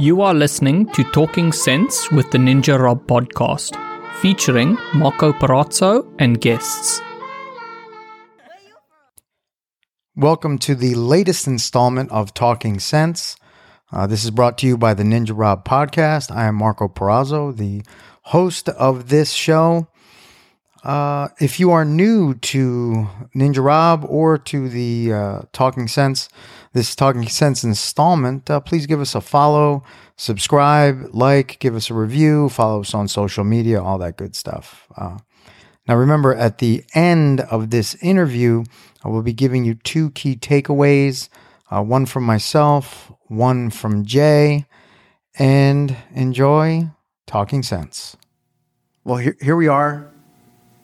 You are listening to Talking Sense with the Ninja Rob podcast, featuring Marco Parazzo and guests. Welcome to the latest installment of Talking Sense. Uh, this is brought to you by the Ninja Rob podcast. I am Marco Parazzo, the host of this show. Uh, if you are new to Ninja Rob or to the uh, Talking Sense, this Talking Sense installment, uh, please give us a follow, subscribe, like, give us a review, follow us on social media, all that good stuff. Uh, now, remember, at the end of this interview, I will be giving you two key takeaways uh, one from myself, one from Jay, and enjoy Talking Sense. Well, here, here we are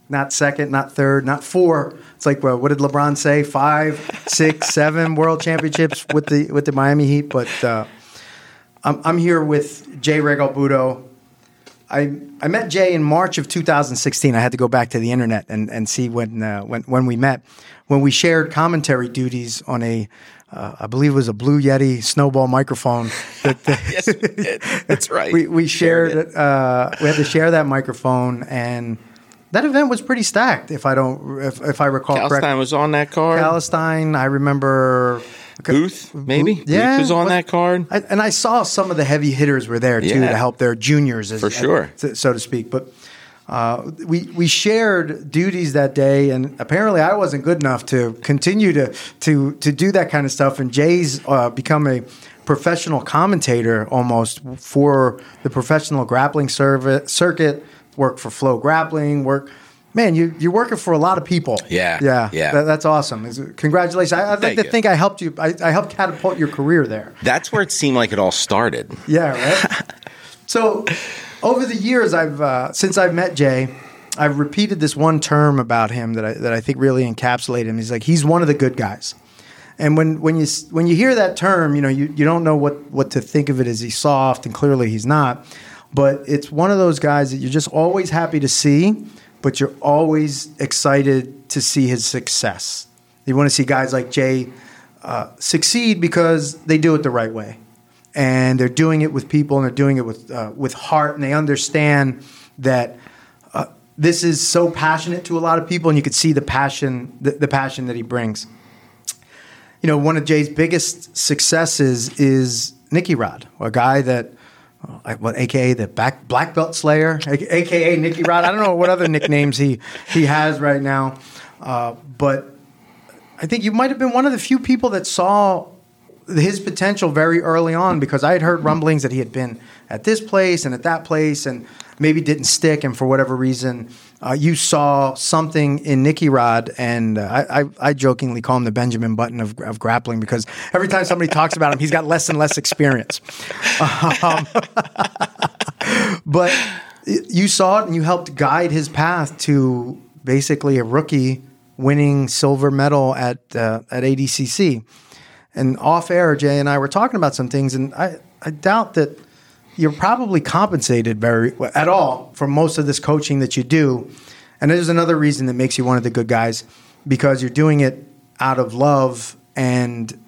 not second, not third, not four. It's like well, what did LeBron say? Five, six, seven world championships with the with the Miami Heat. But uh, I'm I'm here with Jay Regalbuto. I I met Jay in March of 2016. I had to go back to the internet and, and see when uh, when when we met when we shared commentary duties on a uh, I believe it was a Blue Yeti snowball microphone. That, yes, that's right. we we shared, shared. Uh, we had to share that microphone and that event was pretty stacked. If I don't, if, if I recall Kalstein correctly, was on that card. Kalstein, I remember. Booth, maybe. Booth, yeah, Booth was on that card, I, and I saw some of the heavy hitters were there too Yeah. to help their juniors, as, For sure. as- so to speak. But uh, we we shared duties that day, and apparently I wasn't good enough to continue to to to do that kind of stuff. And Jay's uh, become a professional commentator almost for the professional grappling serv- circuit. Work for FloGrappling. Work. Man, you, you're working for a lot of people. Yeah, yeah, yeah. That- that's awesome. Congratulations! I, I'd like Thank to you. think I helped you. I, I helped catapult your career there. That's where it seemed like it all started. Yeah, right. so, over the years, I've uh, since I've met Jay, I've repeated this one term about him that I that I think really encapsulated him. He's like he's one of the good guys. And when when you when you hear that term, you know you, you don't know what what to think of it. Is he soft? And clearly he's not. But it's one of those guys that you're just always happy to see, but you're always excited to see his success. You want to see guys like Jay uh, succeed because they do it the right way and they're doing it with people and they're doing it with uh, with heart and they understand that uh, this is so passionate to a lot of people and you could see the passion the, the passion that he brings you know one of jay's biggest successes is nicky rod a guy that what aka the back, black belt slayer aka nicky rod. I don't know what other nicknames he he has right now. Uh, but I think you might have been one of the few people that saw his potential very early on because I had heard rumblings that he had been at this place and at that place and maybe didn't stick. And for whatever reason, uh, you saw something in Nicky Rod. And uh, I, I, jokingly call him the Benjamin Button of, of grappling because every time somebody talks about him, he's got less and less experience. Um, but you saw it and you helped guide his path to basically a rookie winning silver medal at uh, at ADCC. And off air, Jay and I were talking about some things, and I, I doubt that you're probably compensated very at all for most of this coaching that you do. And there's another reason that makes you one of the good guys because you're doing it out of love and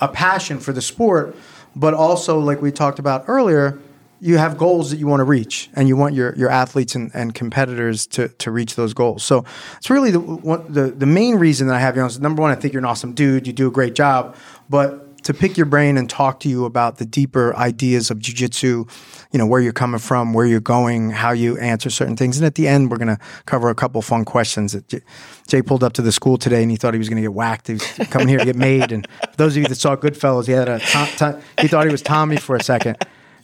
a passion for the sport, but also, like we talked about earlier, you have goals that you want to reach, and you want your, your athletes and, and competitors to, to reach those goals. So it's really the, the the main reason that I have you on. Number one, I think you're an awesome dude. You do a great job, but to pick your brain and talk to you about the deeper ideas of jujitsu, you know, where you're coming from, where you're going, how you answer certain things. And at the end, we're going to cover a couple fun questions that Jay, Jay pulled up to the school today and he thought he was going to get whacked. He was coming here to get made. And for those of you that saw Goodfellas, he had a, Tom, Tom, he thought he was Tommy for a second.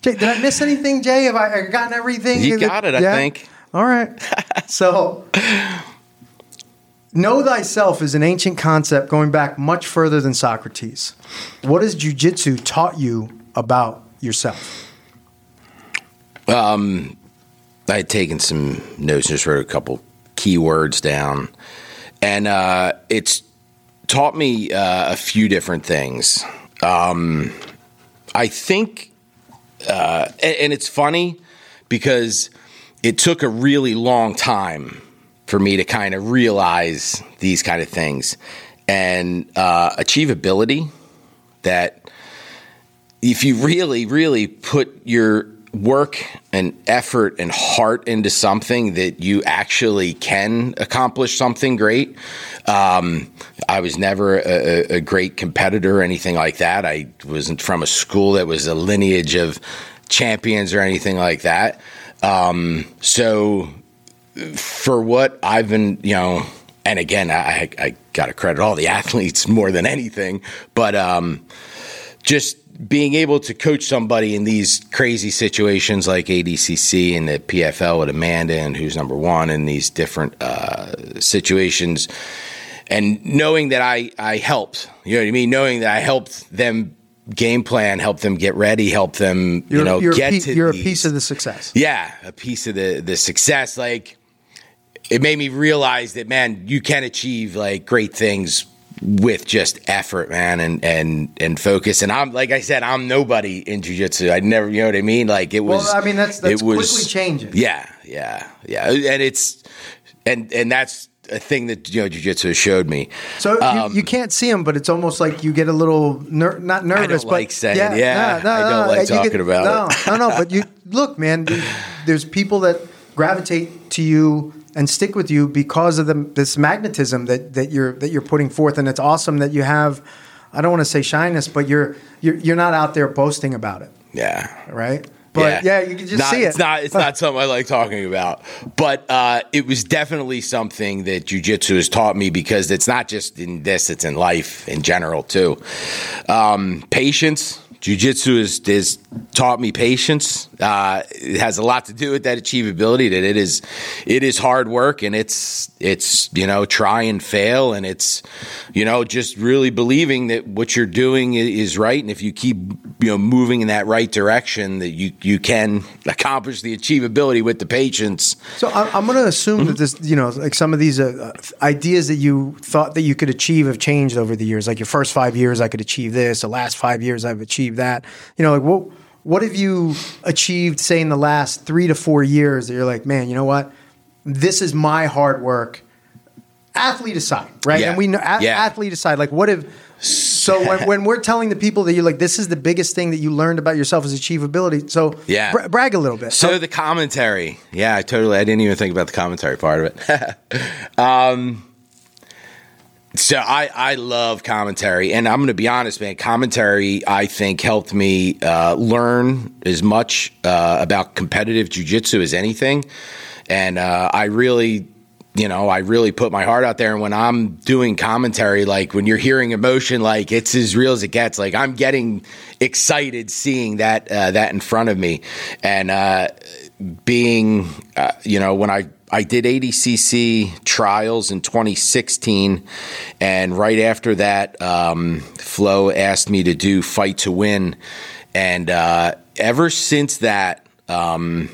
Jay, did I miss anything, Jay? Have I gotten everything? You got it, I Yeah? think. All right. So, know thyself is an ancient concept going back much further than Socrates. What has jujitsu taught you about yourself? I had taken some notes, and just wrote a couple key words down, and uh, it's taught me uh, a few different things. Um, I think, uh, and, and it's funny because it took a really long time for me to kind of realize these kind of things and uh, achievability that if you really, really put your work and effort and heart into something that you actually can accomplish something great. Um, I was never a, a, great competitor or anything like that. I wasn't from a school that was a lineage of champions or anything like that. Um, so for what I've been, you know, and again, I, I got to credit all the athletes more than anything, but um, just being able to coach somebody in these crazy situations like ADCC and the PFL with Amanda and who's number one in these different uh, situations, and knowing that I I helped, you know what I mean, knowing that I helped them game plan, help them get ready, help them you're, you know get a to you're these. a piece of the success. Yeah, a piece of the the success. Like it made me realize that man, you can achieve like great things with just effort, man, and and and focus. And I'm like I said, I'm nobody in jujitsu. I never, you know what I mean? Like it was. Well, I mean that's that's it was, quickly changing. Yeah, yeah, yeah, and it's and and that's a thing that you know jujitsu showed me. So um, you, you, can't see them, but it's almost like you get a little ner- not nervous. I don't but like saying, yeah, yeah no, no, I don't no, like talking get, about no, it. No, no, but you look, man. There's people that gravitate to you and stick with you because of the, this magnetism that, that you're that you're putting forth, and it's awesome that you have. I don't want to say shyness, but you're you're you're not out there boasting about it. Yeah. Right. But yeah, yeah you can just not, see it. It's not it's not something I like talking about. But uh, it was definitely something that jujitsu has taught me because it's not just in this, it's in life in general too. Um, patience Jiu-jitsu has, has taught me patience. Uh, it has a lot to do with that achievability. That it is, it is hard work, and it's it's you know try and fail, and it's you know just really believing that what you're doing is right, and if you keep you know moving in that right direction, that you you can accomplish the achievability with the patience. So I'm going to assume that this you know like some of these uh, ideas that you thought that you could achieve have changed over the years. Like your first five years, I could achieve this. The last five years, I've achieved that? You know, like what what have you achieved, say, in the last three to four years that you're like, man, you know what? This is my hard work. Athlete aside, right? Yeah. And we know a- yeah. athlete aside, like what if so when, when we're telling the people that you're like, this is the biggest thing that you learned about yourself is achievability. So yeah, bra- brag a little bit. So the commentary, yeah, I totally. I didn't even think about the commentary part of it. um, so I, I love commentary, and I'm going to be honest, man. Commentary, I think, helped me uh, learn as much uh, about competitive jujitsu as anything, and uh, I really, you know, I really put my heart out there. And when I'm doing commentary, like when you're hearing emotion, like it's as real as it gets. Like I'm getting excited seeing that uh, that in front of me, and uh, being, uh, you know, when I I did ADCC trials in 2016, and right after that, um, Flo asked me to do Fight to Win, and uh, ever since that, um,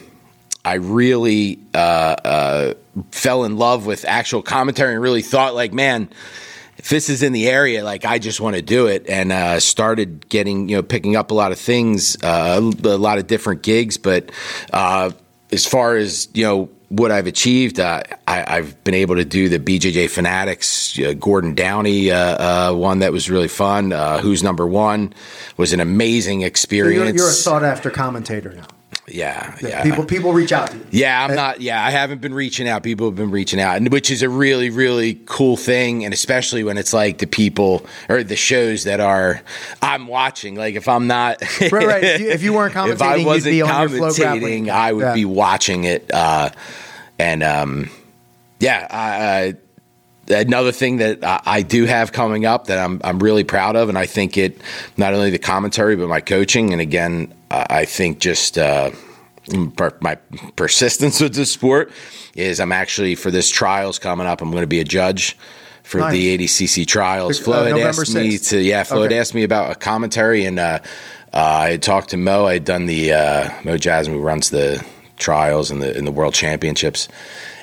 I really uh, uh, fell in love with actual commentary and really thought, like, man. If this is in the area, like I just want to do it, and uh, started getting, you know, picking up a lot of things, uh, a lot of different gigs. But uh, as far as you know, what I've achieved, uh, I, have been able to do the BJJ Fanatics, uh, Gordon Downey uh, uh, one that was really fun. Uh, Who's number one was an amazing experience. So you're, you're, a sought after commentator now. Yeah, yeah. People people reach out to you. Yeah, I'm not. Yeah, I haven't been reaching out. People have been reaching out, which is a really really cool thing, and especially when it's like the people or the shows that are I'm watching. Like if I'm not right, right. If you, weren't commentating, if I wasn't commentating, I would yeah. be watching it. Uh, and um, yeah, I, another thing that I, do have coming up that I'm I'm really proud of, and I think it not only the commentary but my coaching, and again, I think just uh, my persistence with the sport is I'm actually for this trials coming up. I'm going to be a judge for nice. the ADCC trials. Flo uh, had November asked 6th. me to yeah, Flo okay. had asked me about a commentary, and uh, uh, I had talked to Mo. I had done the uh, Mo Jassim who runs the trials and the in the world championships.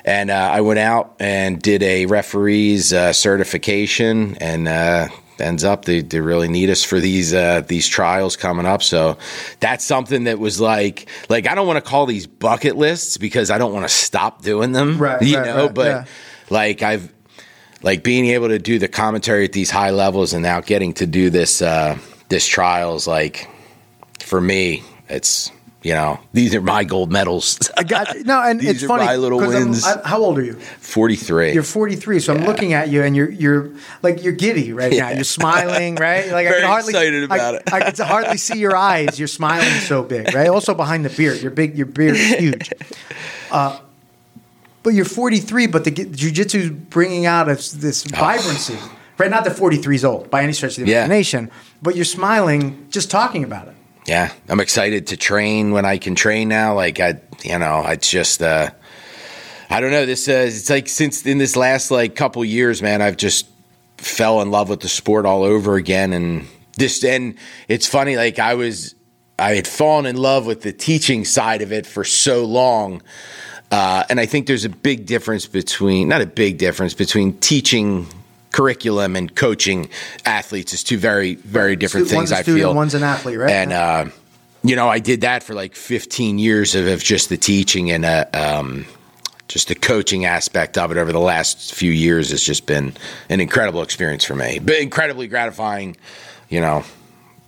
And uh, I went out and did a referee's uh, certification, and uh, ends up they, they really need us for these uh, these trials coming up. So that's something that was like like I don't want to call these bucket lists because I don't want to stop doing them, right? You right, know, right, but yeah. like I've like being able to do the commentary at these high levels and now getting to do this uh, this trials like for me, it's you know these are my gold medals. I got no, and These it's are funny. my little wins. I- how old are you? Forty three. You're 43, so I'm looking at you, and you're you're like you're giddy right now. Yeah. You're smiling, right? Like I Very can hardly excited I- about it. I, can hardly see your eyes. You're smiling so big, right? Also behind the beard, your big your beard is huge. Uh, but you're 43, but the jujitsu is bringing out of this vibrancy, right? Not that 43 is old by any stretch of the Yeah. imagination, but you're smiling just talking about it. Yeah, I'm excited to train when I can train now. Like I, you know, it's just, uh, I don't know. This, uh, it's like since in this last like couple years, man, I've just fell in love with the sport all over again. And this, and it's funny. Like I was, I had fallen in love with the teaching side of it for so long. Uh, and I think there's a big difference between, not a big difference between teaching curriculum and coaching athletes is two very, very different things. one's a I student, feel one's an athlete, right? and uh, you know, I did that for like 15 years of, of just the teaching and uh, um, just the coaching aspect of it. Over the last few years, has just been an incredible experience for me, but incredibly gratifying. You know,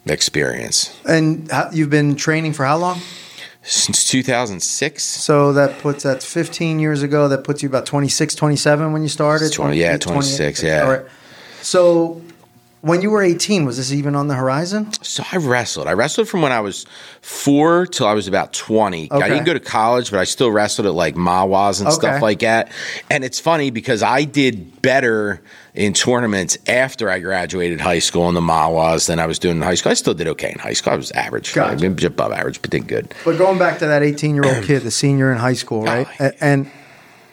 experience And you've been training for how long? Since 2006. So that puts that's 15 years ago. That puts you about 26, 27 when you started. 20 yeah, 28, 26, yeah. All right. So when you were 18, was this even on the horizon? So I wrestled. I wrestled from when I was four till I was about 20. I didn't go to college, but I still wrestled at like Mawas and Okay. stuff like that. And it's funny because I did better in tournaments after I graduated high school in the Mawas than I was doing in high school. I still did okay in high school. I was average. Gotcha. Above average, but did good. But going back to that 18 year old kid, the senior in high school, oh, right? Oh, A- and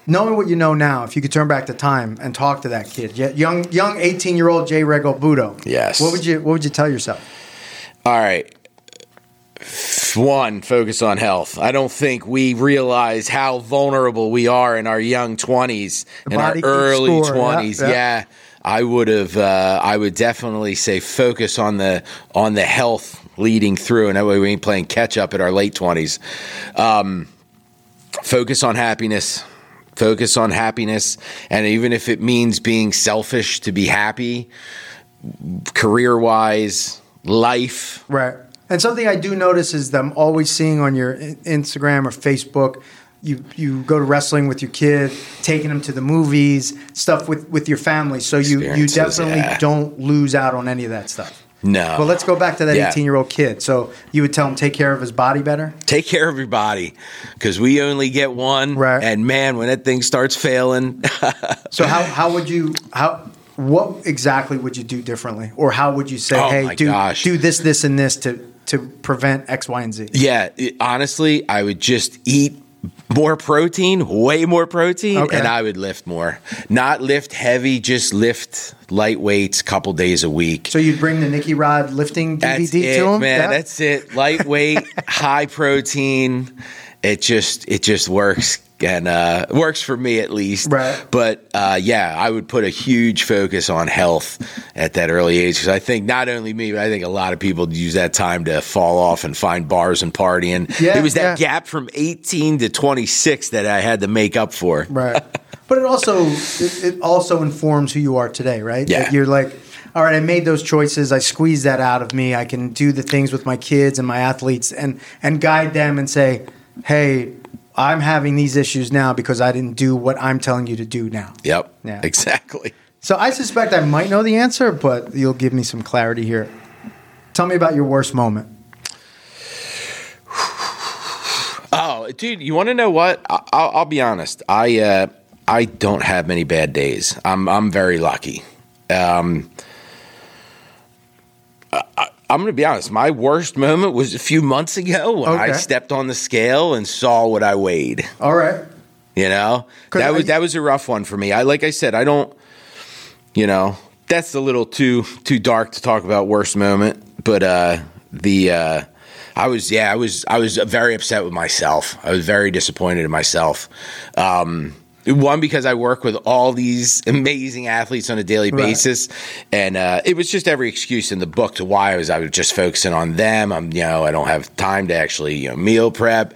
knowing what you know now, if you could turn back the time and talk to that kid, young young 18 year old Jay Regalbuto, Yes. what would you what would you tell yourself? All right. One, focus on health. I don't think we realize how vulnerable we are in our young 20s, The in our early score, yeah, 20s. yeah. Yeah. I would have uh, I would definitely say focus on the on the health leading through and that way we ain't playing catch up at our late 20s. Um, focus on happiness. Focus on happiness and even if it means being selfish to be happy career-wise, life, Right. And something I do notice is that I'm always seeing on your Instagram or Facebook, you you go to wrestling with your kid, taking them to the movies, stuff with with your family. So you you definitely yeah. don't lose out on any of that stuff. No. Well, let's go back to that Yeah. 18 year old kid. So you would tell him take care of his body better. take care of your body because we only get one. Right. And man, when that thing starts failing, So how how would you how what exactly would you do differently, or how would you say, Oh hey, my do gosh. do this, this, and this to to prevent X, Y, and Z? yeah, it- honestly, I would just eat more protein, way more protein, Okay. and I would lift more. Not lift heavy, just lift light weights a couple days a week. So you'd bring the Nicky Rod lifting DVD That's to it, him, man. Yeah? That's it. Lightweight, high protein. It just it just works and uh, works for me at least. Right. But uh, yeah, I would put a huge focus on health at that early age because I think not only me, but I think a lot of people use that time to fall off and find bars and partying. Yeah, it was that yeah. gap from 18 to 26 that I had to make up for. Right. But it also it, it also informs who you are today, right? Yeah. That you're like, all right, I made those choices. I squeezed that out of me. I can do the things with my kids and my athletes and and guide them and say, hey, I'm having these issues now because I didn't do what I'm telling you to do now. Yep. Yeah. Exactly. So I suspect I might know the answer, but you'll give me some clarity here. Tell me about your worst moment. Oh, dude, you want to know what? I- I'll, I'll be honest. I uh, I don't have many bad days. I'm I'm very lucky. Um, I, I'm going to be honest. My worst moment was a few months ago when I stepped on the scale and saw what I weighed. All right. You know, that was I- that was a rough one for me. I like I said, I don't. You know, that's a little too too dark to talk about worst moment, but uh, the. Uh, I was yeah I was I was very upset with myself. I was very disappointed in myself. Um, one because I work with all these amazing athletes on a daily Right. basis, and uh, it was just every excuse in the book to why I was I was just focusing on them. I'm you know I don't have time to actually you know meal prep.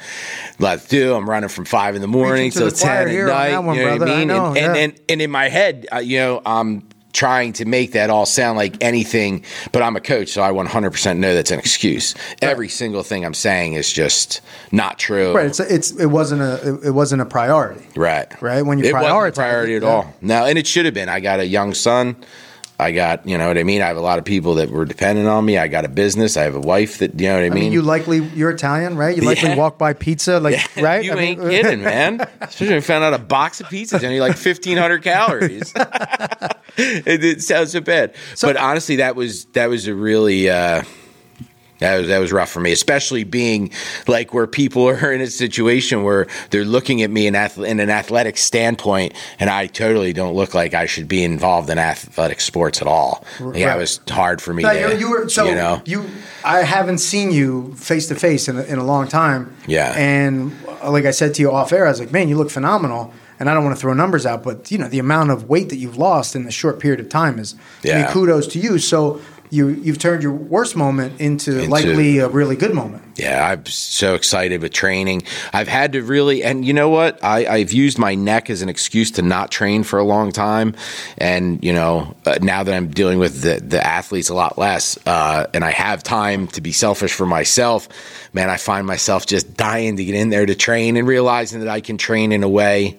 Let's do. I'm running from five in the morning till ten at night. one, you know brother. what I I know, and, and and and in my head, uh, you know, I'm trying to make that all sound like anything, but I'm a coach, so I 100% know that's an excuse. Every single thing I'm saying is just not true. Right. It's, it's it wasn't a it, wasn't a priority. Right. Right, when you it prioritize priority it, at yeah. all. No, and it should have been. I got a young son. I got, you know what I mean? I have a lot of people that were dependent on me. I got a business. I have a wife that, you know what I I mean? mean, you likely you're Italian, right? You likely Yeah. walk by pizza, like right? You I mean- ain't kidding, man. Especially when I found out a box of pizzas only like fifteen hundred calories. it, it sounds so bad, but honestly, that was that was a really uh, that was that was rough for me, especially being like where people are in a situation where they're looking at me in, ath- in an athletic standpoint, and I totally don't look like I should be involved in athletic sports at all. Yeah, Right. it was hard for me. No, to, you, you were so you know, you. I haven't seen you face to face in a- in a long time. Yeah. and like I said to you off air, I was like, man, you look phenomenal. And I don't want to throw numbers out, but you know the amount of weight that you've lost in a short period of time is. I mean, kudos to you. So you you've turned your worst moment into, Into- likely a really good moment. Yeah, I'm so excited with training. I've had to really, and you know what? I, I've used my neck as an excuse to not train for a long time. And, you know, uh, now that I'm dealing with the, the athletes a lot less, uh, and I have time to be selfish for myself, man, I find myself just dying to get in there to train and realizing that I can train in a way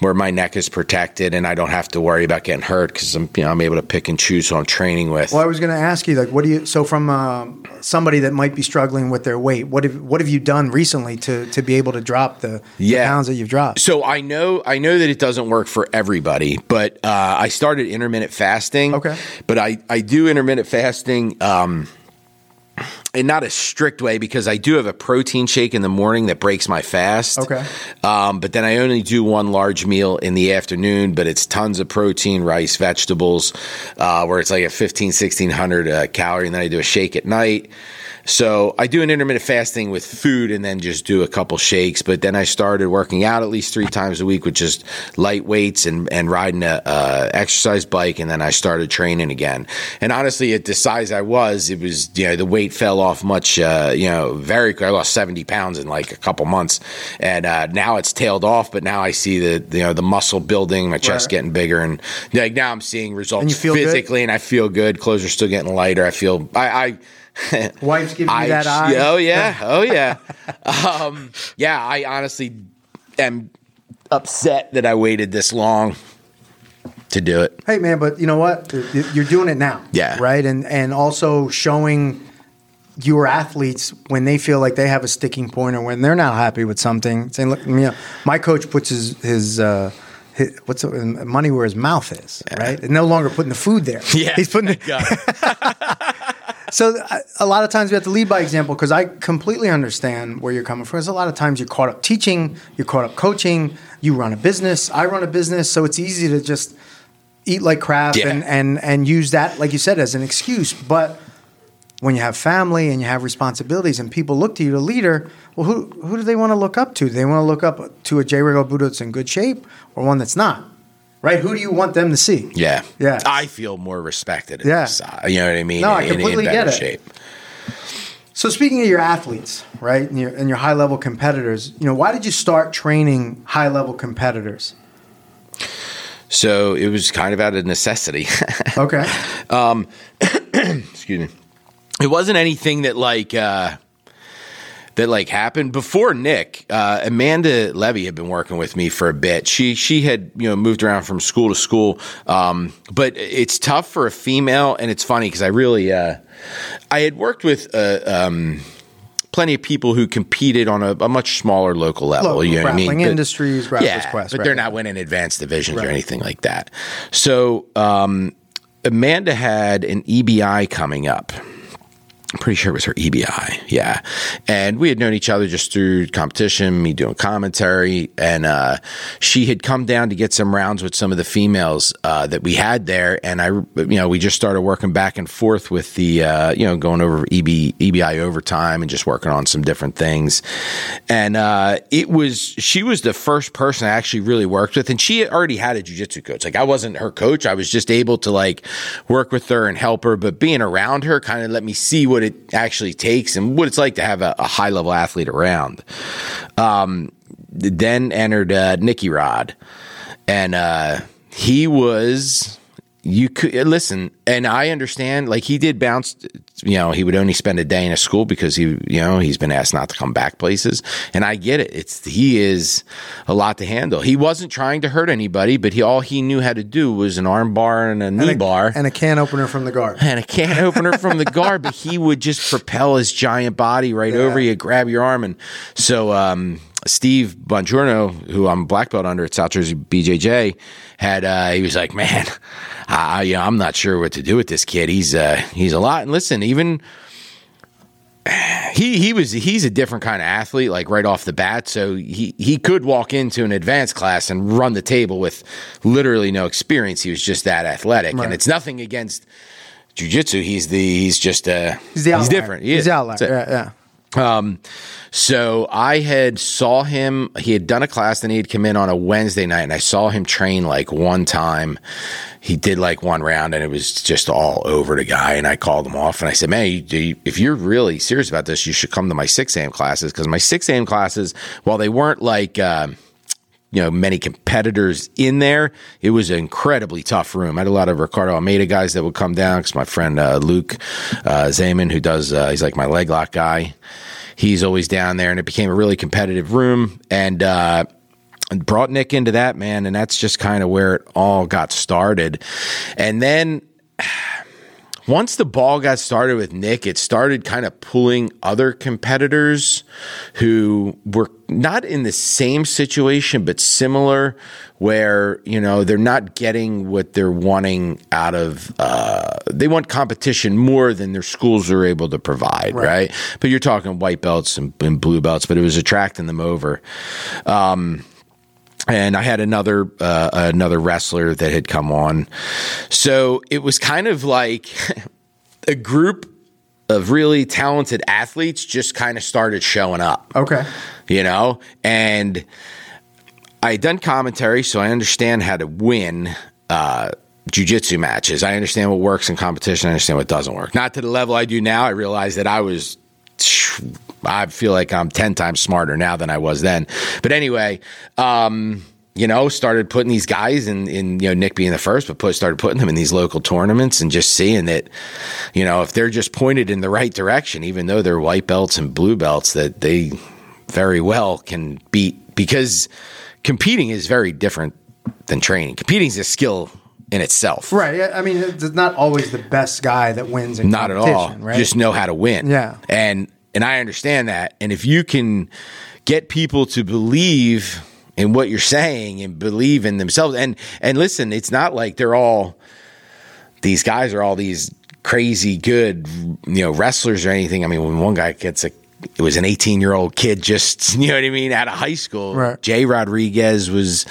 where my neck is protected and I don't have to worry about getting hurt because I'm, you know, I'm able to pick and choose who I'm training with. Well, I was going to ask you, like, what do you? So, from um somebody that might be struggling with their weight, what have what have you done recently to to be able to drop the, the pounds that you've dropped? So I know I know that it doesn't work for everybody, but uh, I started intermittent fasting. Okay. but I I do intermittent fasting. Um, in not a strict way because I do have a protein shake in the morning that breaks my fast. Okay. Um, but then I only do one large meal in the afternoon, but it's tons of protein, rice, vegetables, uh, where it's like a 15, 1600 uh, calorie. And then I do a shake at night. So I do an intermittent fasting with food and then just do a couple shakes. But then I started working out at least three times a week with just light weights and, and riding a uh, exercise bike. And then I started training again. And honestly, at the size I was, it was, you know, the weight fell off much, uh, you know, very. I lost 70 pounds in like a couple months. And uh, now it's tailed off, but now I see the, you know, the muscle building, my chest Right. getting bigger. And like now I'm seeing results you feel good? physically and I feel good. Clothes are still getting lighter. I feel, I, I Wife's giving you I- that eye. Oh yeah, oh yeah, um, yeah. I honestly am upset that I waited this long to do it. Hey man, but you know what? You're doing it now. Yeah. Right. And and also showing your athletes when they feel like they have a sticking point or when they're not happy with something, saying, "Look, you know, my coach puts his his." Uh, his, what's money where his mouth is, right? And no longer putting the food there. Yeah, he's putting. The, so a lot of times we have to lead by example because I completely understand where you're coming from. Because a lot of times you're caught up teaching, you're caught up coaching, you run a business, I run a business, so it's easy to just eat like crap Yeah. and, and and use that, like you said, as an excuse. But when you have family and you have responsibilities and people look to you, the leader, well, who who do they want to look up to? Do they want to look up to a J. Regalbuto that's in good shape or one that's not? Right? Who do you want them to see? Yeah, Yeah. I feel more respected. Yeah. side, you know what I mean. No, I In- in completely get it. Shape. So speaking of your athletes, right, and your, and your high level competitors, you know, why did you start training high level competitors? So it was kind of out of necessity. Okay. Um, excuse me it wasn't anything that like uh that like happened before Nick. Uh, Amanda Leve had been working with me for a bit. She she had you know moved around from school to school, um, but it's tough for a female, and it's funny because I really uh, I had worked with uh, um, plenty of people who competed on a, a much smaller local level. Local you know what I mean? But- industries, yeah, Quest, but right. they're not winning advanced divisions or anything like that. So um, Amanda had an EBI coming up. I'm pretty sure it was her EBI. Yeah. And we had known each other just through competition, me doing commentary. And uh, she had come down to get some rounds with some of the females uh, that we had there. And I, you know, we just started working back and forth with the, uh, you know, going over EB, EBI overtime and just working on some different things. And uh, it was, she was the first person I actually really worked with. And she already had a jujitsu coach. Like I wasn't her coach. I was just able to like work with her and help her. But being around her kind of let me see what it actually takes and what it's like to have a, a high level athlete around. Um, then entered uh, Nicky Rod, and uh, he was you could uh, listen, and I understand. Like he did bounce, you know, he would only spend a day in a school because he, you know, he's been asked not to come back places, and I get it. It's he is a lot to handle. He wasn't trying to hurt anybody, but he all he knew how to do was an arm bar and a knee and a, bar and a can opener from the guard. and a can opener from the guard, but he would just propel his giant body right Yeah. over you, grab your arm, and so um, Steve Bongiorno, who I'm black belt under at South Jersey BJJ, had uh, he was like, man, I, you know, I'm not sure what to do with this kid. He's uh, he's a lot. And listen, even he he was he's a different kind of athlete like right off the bat so he he could walk into an advanced class and run the table with literally no experience he was just that athletic Right. and it's nothing against jiu-jitsu he's the he's just uh He's the outlier. different He He's outlier. It. Yeah, yeah. Um, so I had saw him. He had done a class, then he'd come in on a Wednesday night, and I saw him train like one time. He did like one round, and it was just all over the guy. And I called him off, and I said, "Man, you, you, if you're really serious about this, you should come to my six a.m. classes because my six a.m. classes, while they weren't like." Uh, you know, many competitors in there. It was an incredibly tough room. I had a lot of Ricardo Almeida guys that would come down because my friend uh, Luke uh, Zaman, who does, uh, he's like my leg lock guy. He's always down there, and it became a really competitive room. And uh, brought Nick into that man, and that's just kind of where it all got started. And then once the ball got started with Nick, it started kind of pulling other competitors who were not in the same situation, but similar, where, you know, they're not getting what they're wanting out of, uh, they want competition more than their schools are able to provide, right? But you're talking white belts and, and blue belts, but it was attracting them over and I had another uh, another wrestler that had come on. So it was kind of like a group of really talented athletes just kind of started showing up. Okay. You know, and I had done commentary, so I understand how to win uh, jujitsu matches. I understand what works in competition. I understand what doesn't work. Not to the level I do now. I realized that I was. I feel like I'm ten times smarter now than I was then. But anyway, um, you know, started putting these guys in, in you know Nick being the first, but put started putting them in these local tournaments and just seeing that, you know, if they're just pointed in the right direction, even though they're white belts and blue belts, that they very well can beat because competing is very different than training. Competing is a skill in itself. Right. I mean, it's not always the best guy that wins in Not at all. Right. Just know how to win. Yeah. And and I understand that. And if you can get people to believe in what you're saying and believe in themselves and and listen, it's not like they're all these guys are all these crazy good, you know, wrestlers or anything. I mean, when one guy gets a it was an 18 year old kid just, you know what I mean, out of high school. Right. Jay Rodriguez was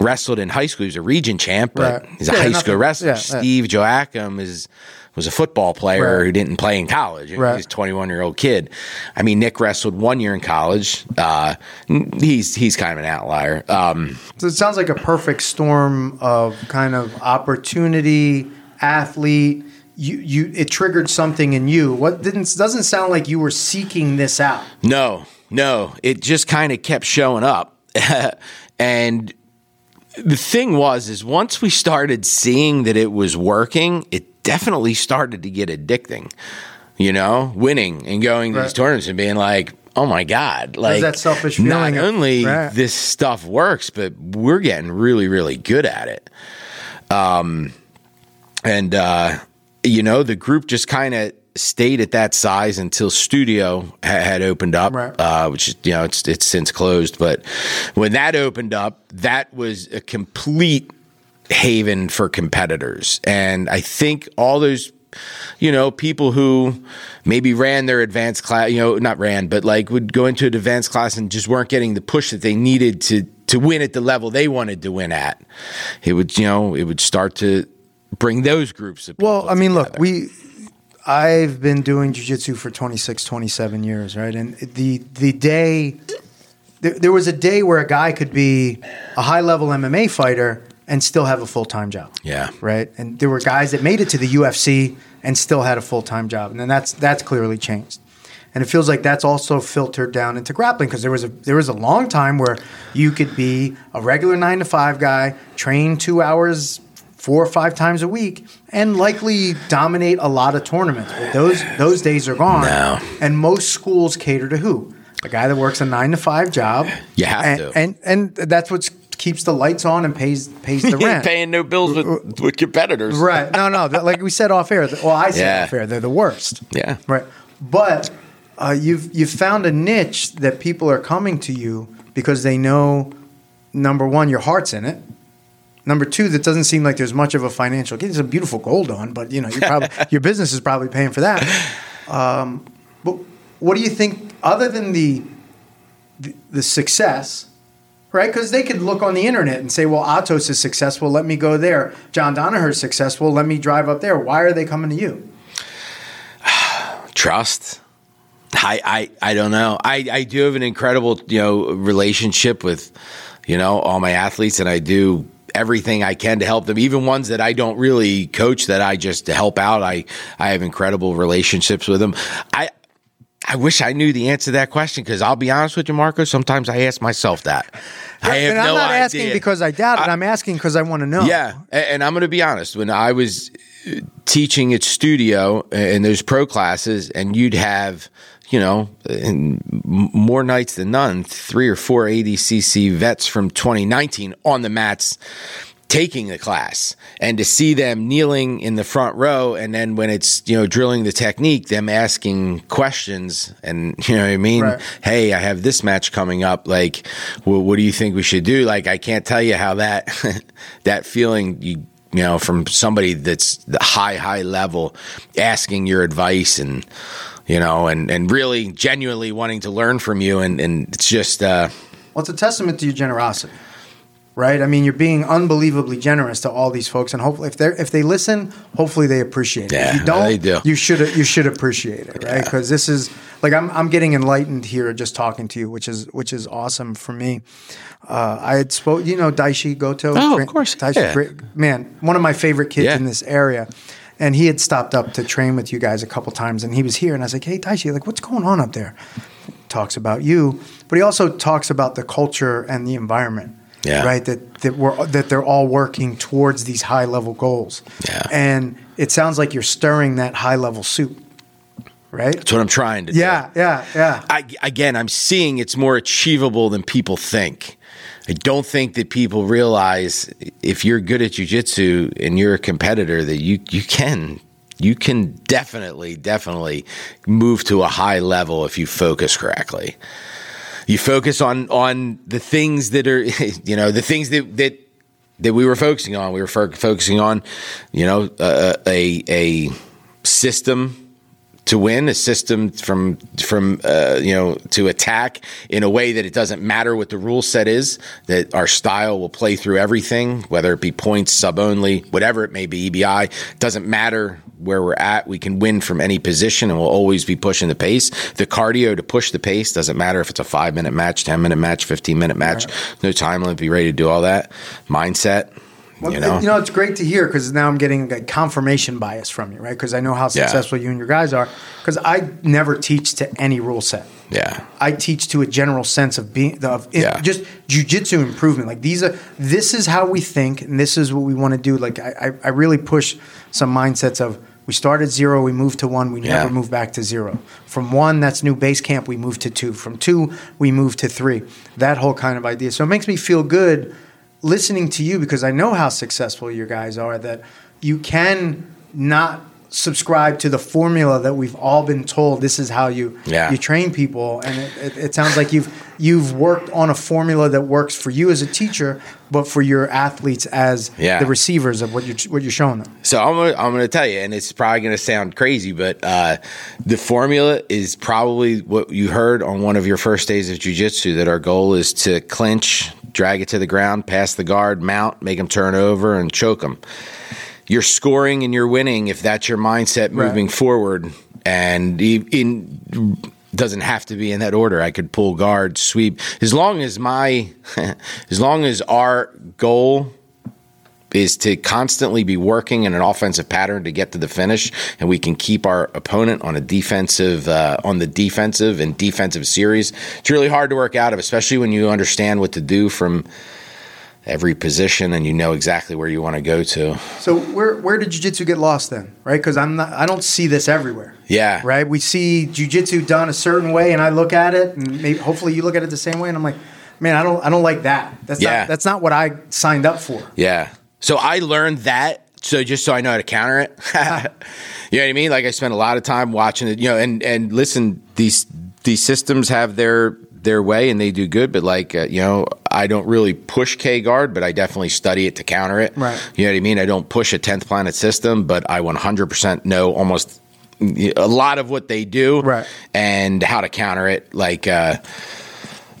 wrestled in high school. He was a region champ, but Right. he's a Yeah, high nothing- school wrestler. yeah, yeah. Steve Joachim is was a football player Right. who didn't play in college. Right. He's a 21 year old kid. I mean, Nick wrestled one year in college. Uh, he's he's kind of an outlier. Um, So it sounds like a perfect storm of kind of opportunity, athlete. You, you, it triggered something in you. What didn't doesn't sound like you were seeking this out. No, no. It just kind of kept showing up. and the thing was is once we started seeing that it was working, it definitely started to get addicting. You know, winning and going to these tournaments and being like, "Oh my god!" Like that selfish Not feeling of- only Right. this stuff works, but we're getting really, really good at it. Um, and uh, you know, the group just kind of stayed at that size until Studio ha- had opened up, Right. uh, which you know it's it's since closed. But when that opened up, that was a complete haven for competitors, and I think all those. You know, people who maybe ran their advanced class, you know, not ran, but like would go into an advanced class and just weren't getting the push that they needed to to win at the level they wanted to win at. It would, you know, it would start to bring those groups of. Well, I mean, look, we I've been doing jiu-jitsu for 26, 27 years, right? And the the day there, there was a day where a guy could be a high-level MMA fighter and still have a full-time job. Yeah. Right? And there were guys that made it to the UFC and still had a full-time job. And then that's that's clearly changed. And it feels like that's also filtered down into grappling because there was a there was a long time where you could be a regular 9 to 5 guy, train 2 hours four or five times a week and likely dominate a lot of tournaments. But those those days are gone. No. And most schools cater to who? A guy that works a nine to five job. You have and, to. and and that's what keeps the lights on and pays pays the You ain't rent. paying no bills with, with competitors. Right. No, no. Like we said off air. Well, I said Yeah. off air. They're the worst. Yeah. Right. But uh, you've you've found a niche that people are coming to you because they know number one, your heart's in it. Number two, that doesn't seem like there's much of a financial gain. It's a beautiful gold on, but you know, you probably your business is probably paying for that. Um, but what do you think, other than the the, the success? Right, because they could look on the internet and say, "Well, Atos is successful. Let me go there. John Danaher's successful. Let me drive up there." Why are they coming to you? trust. I, I I don't know. I, I do have an incredible you know relationship with you know all my athletes, and I do everything I can to help them. Even ones that I don't really coach, that I just help out. I I have incredible relationships with them. I. I wish I knew the answer to that question because I'll be honest with you, Marco. Sometimes I ask myself that. I have and I'm no not asking idea. because I doubt it. I- I'm asking because I want to know. yeah, and I'm going to be honest. When I was uh, teaching at studio and those pro classes, and you'd have, you know, in more nights than none, three or four ADCC vets from 2019 on the mats taking the class. And to see them kneeling in the front row and then when it's you know drilling the technique them asking questions and you know what i mean? Right. hey i have this match coming up. Like well, what do you think we should do? Like i can't tell you how that that feeling you you know from somebody that's the high high level asking your advice and you know and and really genuinely wanting to learn from you and and it's just uh Well, it's a testament to your generosity, right? I mean, you're being unbelievably generous to all these folks, and hopefully, if they if they listen, hopefully they appreciate it. Yeah, if you don't, they do. you should you should appreciate it, right? Because this is like I'm I'm getting enlightened here just talking to you, which is which is awesome for me. Uh, I had spoke, you know, Daishi Goto. Oh, of course, Daishi, yeah. great, man, one of my favorite kids Yeah. in this area. And he had stopped up to train with you guys a couple times, and he was here, and I was like, "Hey, Daishi, like, what's going on up there?" Talks about you, but he also talks about the culture and the environment. Yeah. Right. That that we're that they're all working towards these high level goals. Yeah. And it sounds like you're stirring that high level soup. Right. that's what i'm trying to do Yeah. Yeah. Yeah. I, again, I'm seeing it's more achievable than people think. I don't think that people realize if you're good at jujitsu and you're a competitor that you you can you can definitely definitely move to a high level if you focus correctly. You focus on on the things that are you know the things that that that we were focusing on. We were fo- focusing on you know a a, a system to win, a system from from uh, you know to attack in a way that it doesn't matter what the rule set is. That our style will play through everything, whether it be points, sub only, whatever it may be. EBI doesn't matter where we're at. We can win from any position, and we'll always be pushing the pace. The cardio to push the pace doesn't matter if it's a five minute match, ten minute match, fifteen minute match. No time limit. Be ready to do all that. Mindset. Well, you know. you know, it's great to hear because now I'm getting a confirmation bias from you, right? Because I know how Yeah. successful you and your guys are. Because I never teach to any rule set. yeah. I teach to a general sense of being of Yeah. just jujitsu improvement. Like these are this is how we think and this is what we want to do. Like I, I, I really push some mindsets of we start at zero, we move to one, we Yeah. never move back to zero. From one, that's new base camp, we move to two. From two, we move to three. That whole kind of idea. So it makes me feel good listening to you because I know how successful your guys are that you can not subscribe to the formula that we've all been told this is how you Yeah. you train people and it, it, it sounds like you've you've worked on a formula that works for you as a teacher but for your athletes as Yeah. the receivers of what you what you're showing them So I'm gonna, I'm going to tell you, and it's probably going to sound crazy, but uh, the formula is probably what you heard on one of your first days of jujitsu. That our goal is to clinch, drag it to the ground, pass the guard, mount, make them turn over, and choke them. You're scoring and you're winning if that's your mindset Right. moving forward, and in doesn't have to be in that order. I could pull guard, sweep, as long as my, as long as our goal is to constantly be working in an offensive pattern to get to the finish, and we can keep our opponent on a defensive uh, on the defensive and defensive series. It's really hard to work out of, especially when you understand what to do from every position, and you know exactly where you want to go to. So where where did jujitsu get lost then? Right? Because I'm not. I don't see this everywhere. Yeah. Right. We see jujitsu done a certain way, and I look at it, and maybe hopefully you look at it the same way, and I'm like, man, I don't. I don't like that. That's Yeah. not. That's not what I signed up for. Yeah. So I learned that. So just so I know how to counter it. you know what I mean? Like I spent a lot of time watching it, you know, and, and listen, these, these systems have their, their way and they do good, but like, uh, you know, I don't really push K guard, but I definitely study it to counter it. Right. You know what I mean? I don't push a 10th planet system, but I 100% know almost a lot of what they do Right. and how to counter it. Like, uh,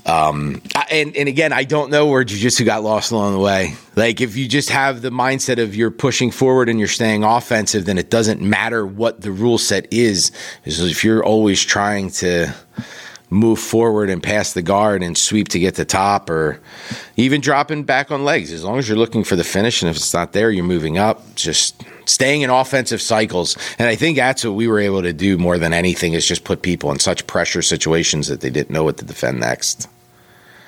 um, and and again, I don't know where jujitsu got lost along the way. Like, if you just have the mindset of you're pushing forward and you're staying offensive, then it doesn't matter what the rule set is. Is if you're always trying to move forward and pass the guard and sweep to get the top, or even dropping back on legs, as long as you're looking for the finish, and if it's not there, you're moving up. Just staying in offensive cycles, and I think that's what we were able to do more than anything is just put people in such pressure situations that they didn't know what to defend next.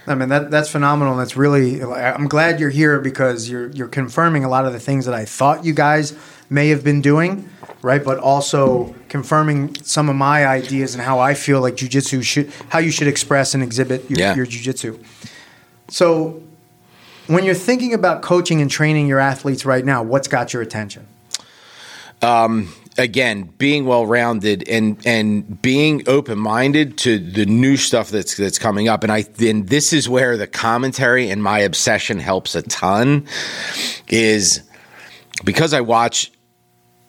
I mean that that's phenomenal. That's really. I'm glad you're here because you're you're confirming a lot of the things that I thought you guys may have been doing, right? But also confirming some of my ideas and how I feel like jujitsu should, how you should express and exhibit your, Yeah. your jujitsu. So, when you're thinking about coaching and training your athletes right now, what's got your attention? Um, again being well rounded and and being open minded to the new stuff that's that's coming up and I then this is where the commentary and my obsession helps a ton is because I watch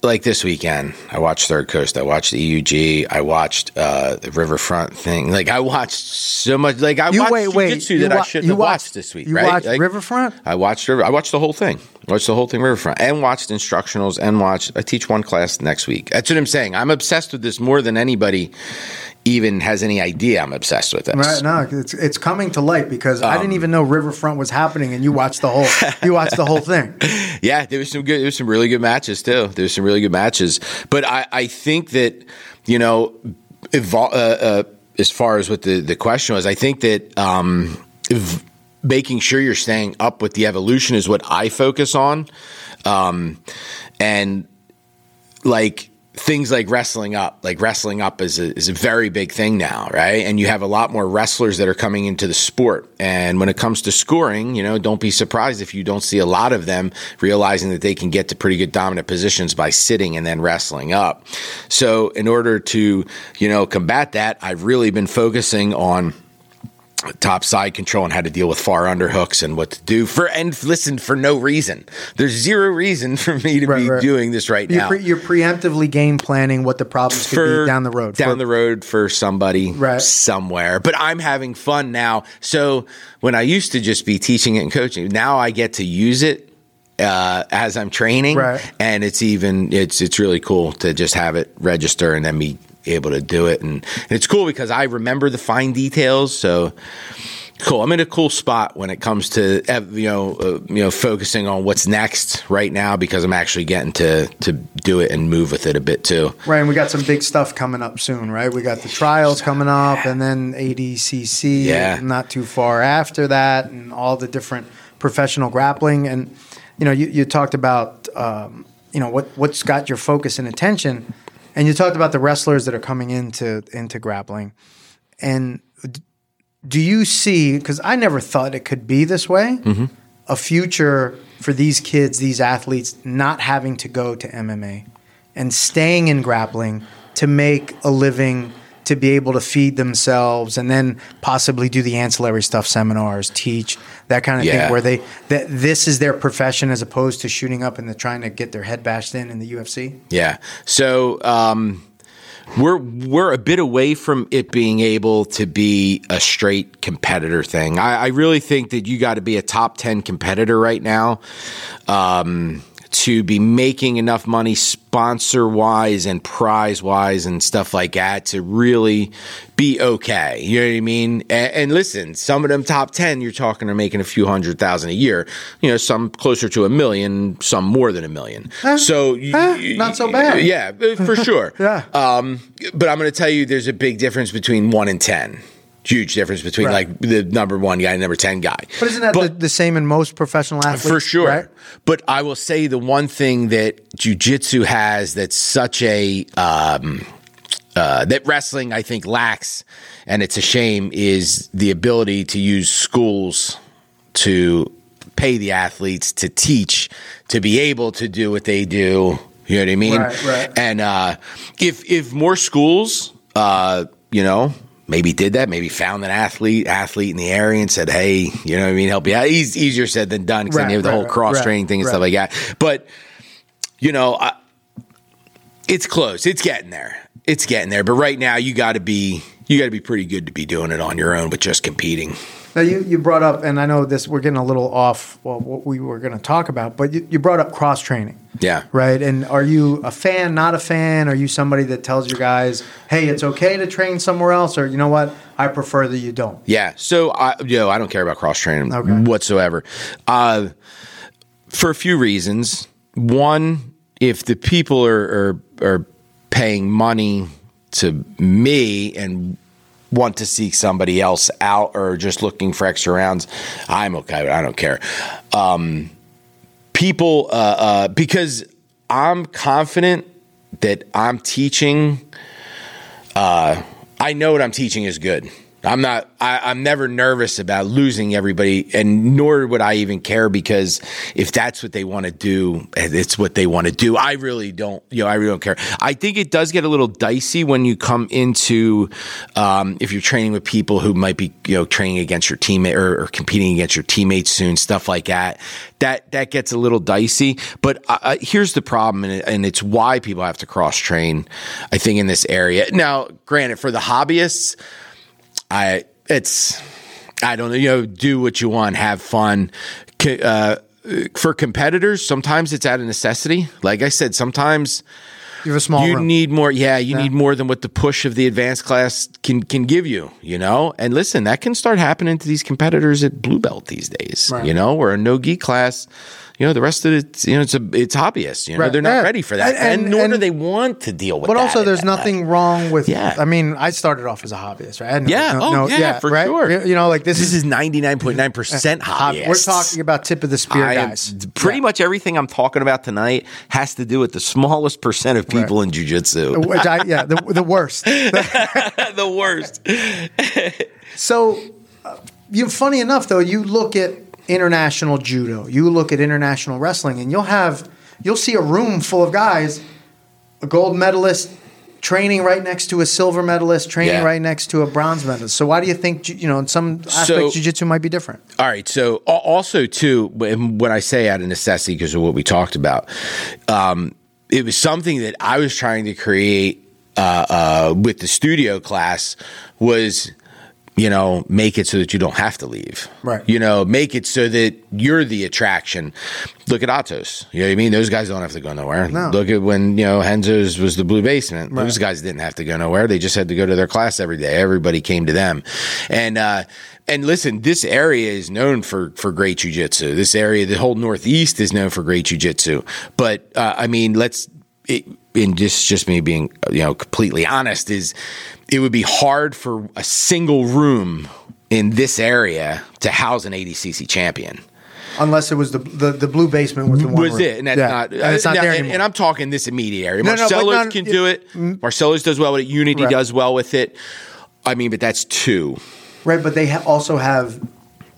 like this weekend I watched Third Coast I watched EUG I watched uh the Riverfront thing like I watched so much like I You watched wait, wait. You that I have watched- watched this week you right watched Like, Riverfront? I watched River. I watched the whole thing. Watched the whole thing Riverfront and watched instructionals and watched. I teach one class next week. That's what I'm saying. I'm obsessed with this more than anybody even has any idea. I'm obsessed with this. Right now, it's it's coming to light because I Um, didn't even know Riverfront was happening, and you watched the whole you watched the whole thing. Yeah, there was some good. There was some really good matches too. There was some really good matches. But I, I think that you know, evol- uh, uh, as far as what the the question was, I think that um, if making sure you're staying up with the evolution is what I focus on, um, and like things like wrestling up like wrestling up is a, is a very big thing now right? And you have a lot more wrestlers that are coming into the sport. And when it comes to scoring you know don't be surprised if you don't see a lot of them realizing that they can get to pretty good dominant positions by sitting and then wrestling up. So in order to you know combat that i've really been focusing on top side control and how to deal with far underhooks and what to do for and listen for no reason. There's zero reason for me to Right, be right. doing this right You're, now. pre- you're preemptively game planning what the problems could be down the road. down For- the road for somebody Right. somewhere. But I'm having fun now. So when I used to just be teaching it and coaching, now I get to use it uh, as I'm training, Right. and it's even it's it's really cool to just have it register and then be able to do it, and, and it's cool because I remember the fine details. So cool. I'm in a cool spot when it comes to you know uh, you know focusing on what's next right now because I'm actually getting to to do it and move with it a bit too. Right, and we got some big stuff coming up soon, right? We got the trials coming up, and then ADCC Yeah. not too far after that, and all the different professional grappling. And you know, you, you talked about um, you know what what's got your focus and attention, and you talked about the wrestlers that are coming into into grappling. And do you see? Because I never thought it could be this way. Mm-hmm. A future for these kids, these athletes, not having to go to MMA and staying in grappling to make a living, to be able to feed themselves, and then possibly do the ancillary stuff, seminars, teach that kind of Yeah. thing, where they that this is their profession as opposed to shooting up and they're trying to get their head bashed in in the UFC. Yeah. So um, we're we're a bit away from it being able to be a straight competitor thing. I, I really think that you got to be a top ten competitor right now. Um, to be making enough money sponsor wise and prize wise and stuff like that to really be okay. You know what I mean? And, and listen, some of them top 10 you're talking are making a few hundred thousand a year. You know, some closer to a million, some more than a million. so you- eh, not so bad. Yeah, for sure. Yeah. Um, but I'm going to tell you there's a big difference between 1 and 10. Huge difference between Right. like the number one guy and number ten guy. But isn't that the, the same in most professional athletes? for sure. Right? But I will say the one thing that jujitsu has that's such a um, uh, that wrestling I think lacks, and it's a shame, is the ability to use schools to pay the athletes to teach to be able to do what they do. You know what I mean? Right, right. And uh, if if more schools, uh, you know, maybe did that, maybe found an athlete athlete in the area and said, "Hey, you know, what I mean, help you out." Eas- easier said than done because Right, then you have the right, whole cross training right, thing and stuff like that. But you know, I, it's close. It's getting there. It's getting there. But right now, you got to be you got to be pretty good to be doing it on your own, but just competing. Now you, you brought up, and I know this we're getting a little off well, what we were going to talk about, but you, you brought up cross training, Yeah. right? And are you a fan, not a fan? Are you somebody that tells your guys, "Hey, it's okay to train somewhere else," or you know what, I prefer that you don't? Yeah. So I, you know, I don't care about cross training Okay. whatsoever. Uh, for a few reasons. One, if the people are, are are paying money to me and want to seek somebody else out or just looking for extra rounds, I'm okay. I don't care. Um, people, uh, uh, because I'm confident that I'm teaching I know what I'm teaching is good. I'm not. I, I'm never nervous about losing everybody, and nor would I even care because if that's what they want to do, it's what they want to do. I really don't. You know, I really don't care. I think it does get a little dicey when you come into um, if you're training with people who might be you know training against your teammate or, or competing against your teammates soon, stuff like that. That that gets a little dicey. But uh, here's the problem, and, it, and it's why people have to cross train. I think in this area now. Granted, for the hobbyists. I it's I don't know. You know, do what you want, have fun. Uh, for competitors, sometimes it's out of necessity. Like I said, sometimes You have a small you room. need more. Yeah, you need more than what the push of the advanced class can can give you. You know, and listen, that can start happening to these competitors at blue belt these days. Right. You know, or a no gi class. You know, the rest of it, you know, it's a it's hobbyists. You know, Right. they're not Yeah. ready for that, And- and, and- nor do they want to deal with. It. But also, there's nothing wrong with. Yeah. I mean, I started off as a hobbyist, right? No- Yeah. no- oh, no- yeah, for right? sure. You know, like this, This is ninety nine point nine percent hob- hobbyist. We're talking about tip of the spear I guys. Pretty Yeah. much everything I'm talking about tonight has to do with the smallest percent of people in jujitsu. Which I, yeah, the, the worst. the worst. So, uh, you funny enough though, you look at international judo, you look at international wrestling, and you'll have you'll see a room full of guys, a gold medalist training right next to a silver medalist, training Yeah. right next to a bronze medalist. So why do you think you know in some aspects jiu-jitsu might be different? All right. So also too, when when I say out of necessity because of what we talked about, um, it was something that I was trying to create uh, uh, with the studio class was. You know, make it so that you don't have to leave. Right. You know, make it so that you're the attraction. Look at Atos. You know what I mean? Those guys don't have to go nowhere. No. Look at when, you know, Henzo's was the blue basement. Those guys didn't have to go nowhere. They just had to go to their class every day. Everybody came to them. And, uh, and listen, this area is known for, for great jujitsu. This area, the whole Northeast is known for great jujitsu. But, uh, I mean, let's, it, and just, just me being, you know, completely honest is it would be hard for a single room in this area to house an ADCC champion Unless it was the the, the blue basement with the one was room. it, and that's Yeah. not. and it's not now, there and, anymore. and I'm talking this immediate area. No, no, can it- do it. Mm. Marcelo's does well with it. Unity Right. does well with it. I mean, but that's two. right, but they ha- also have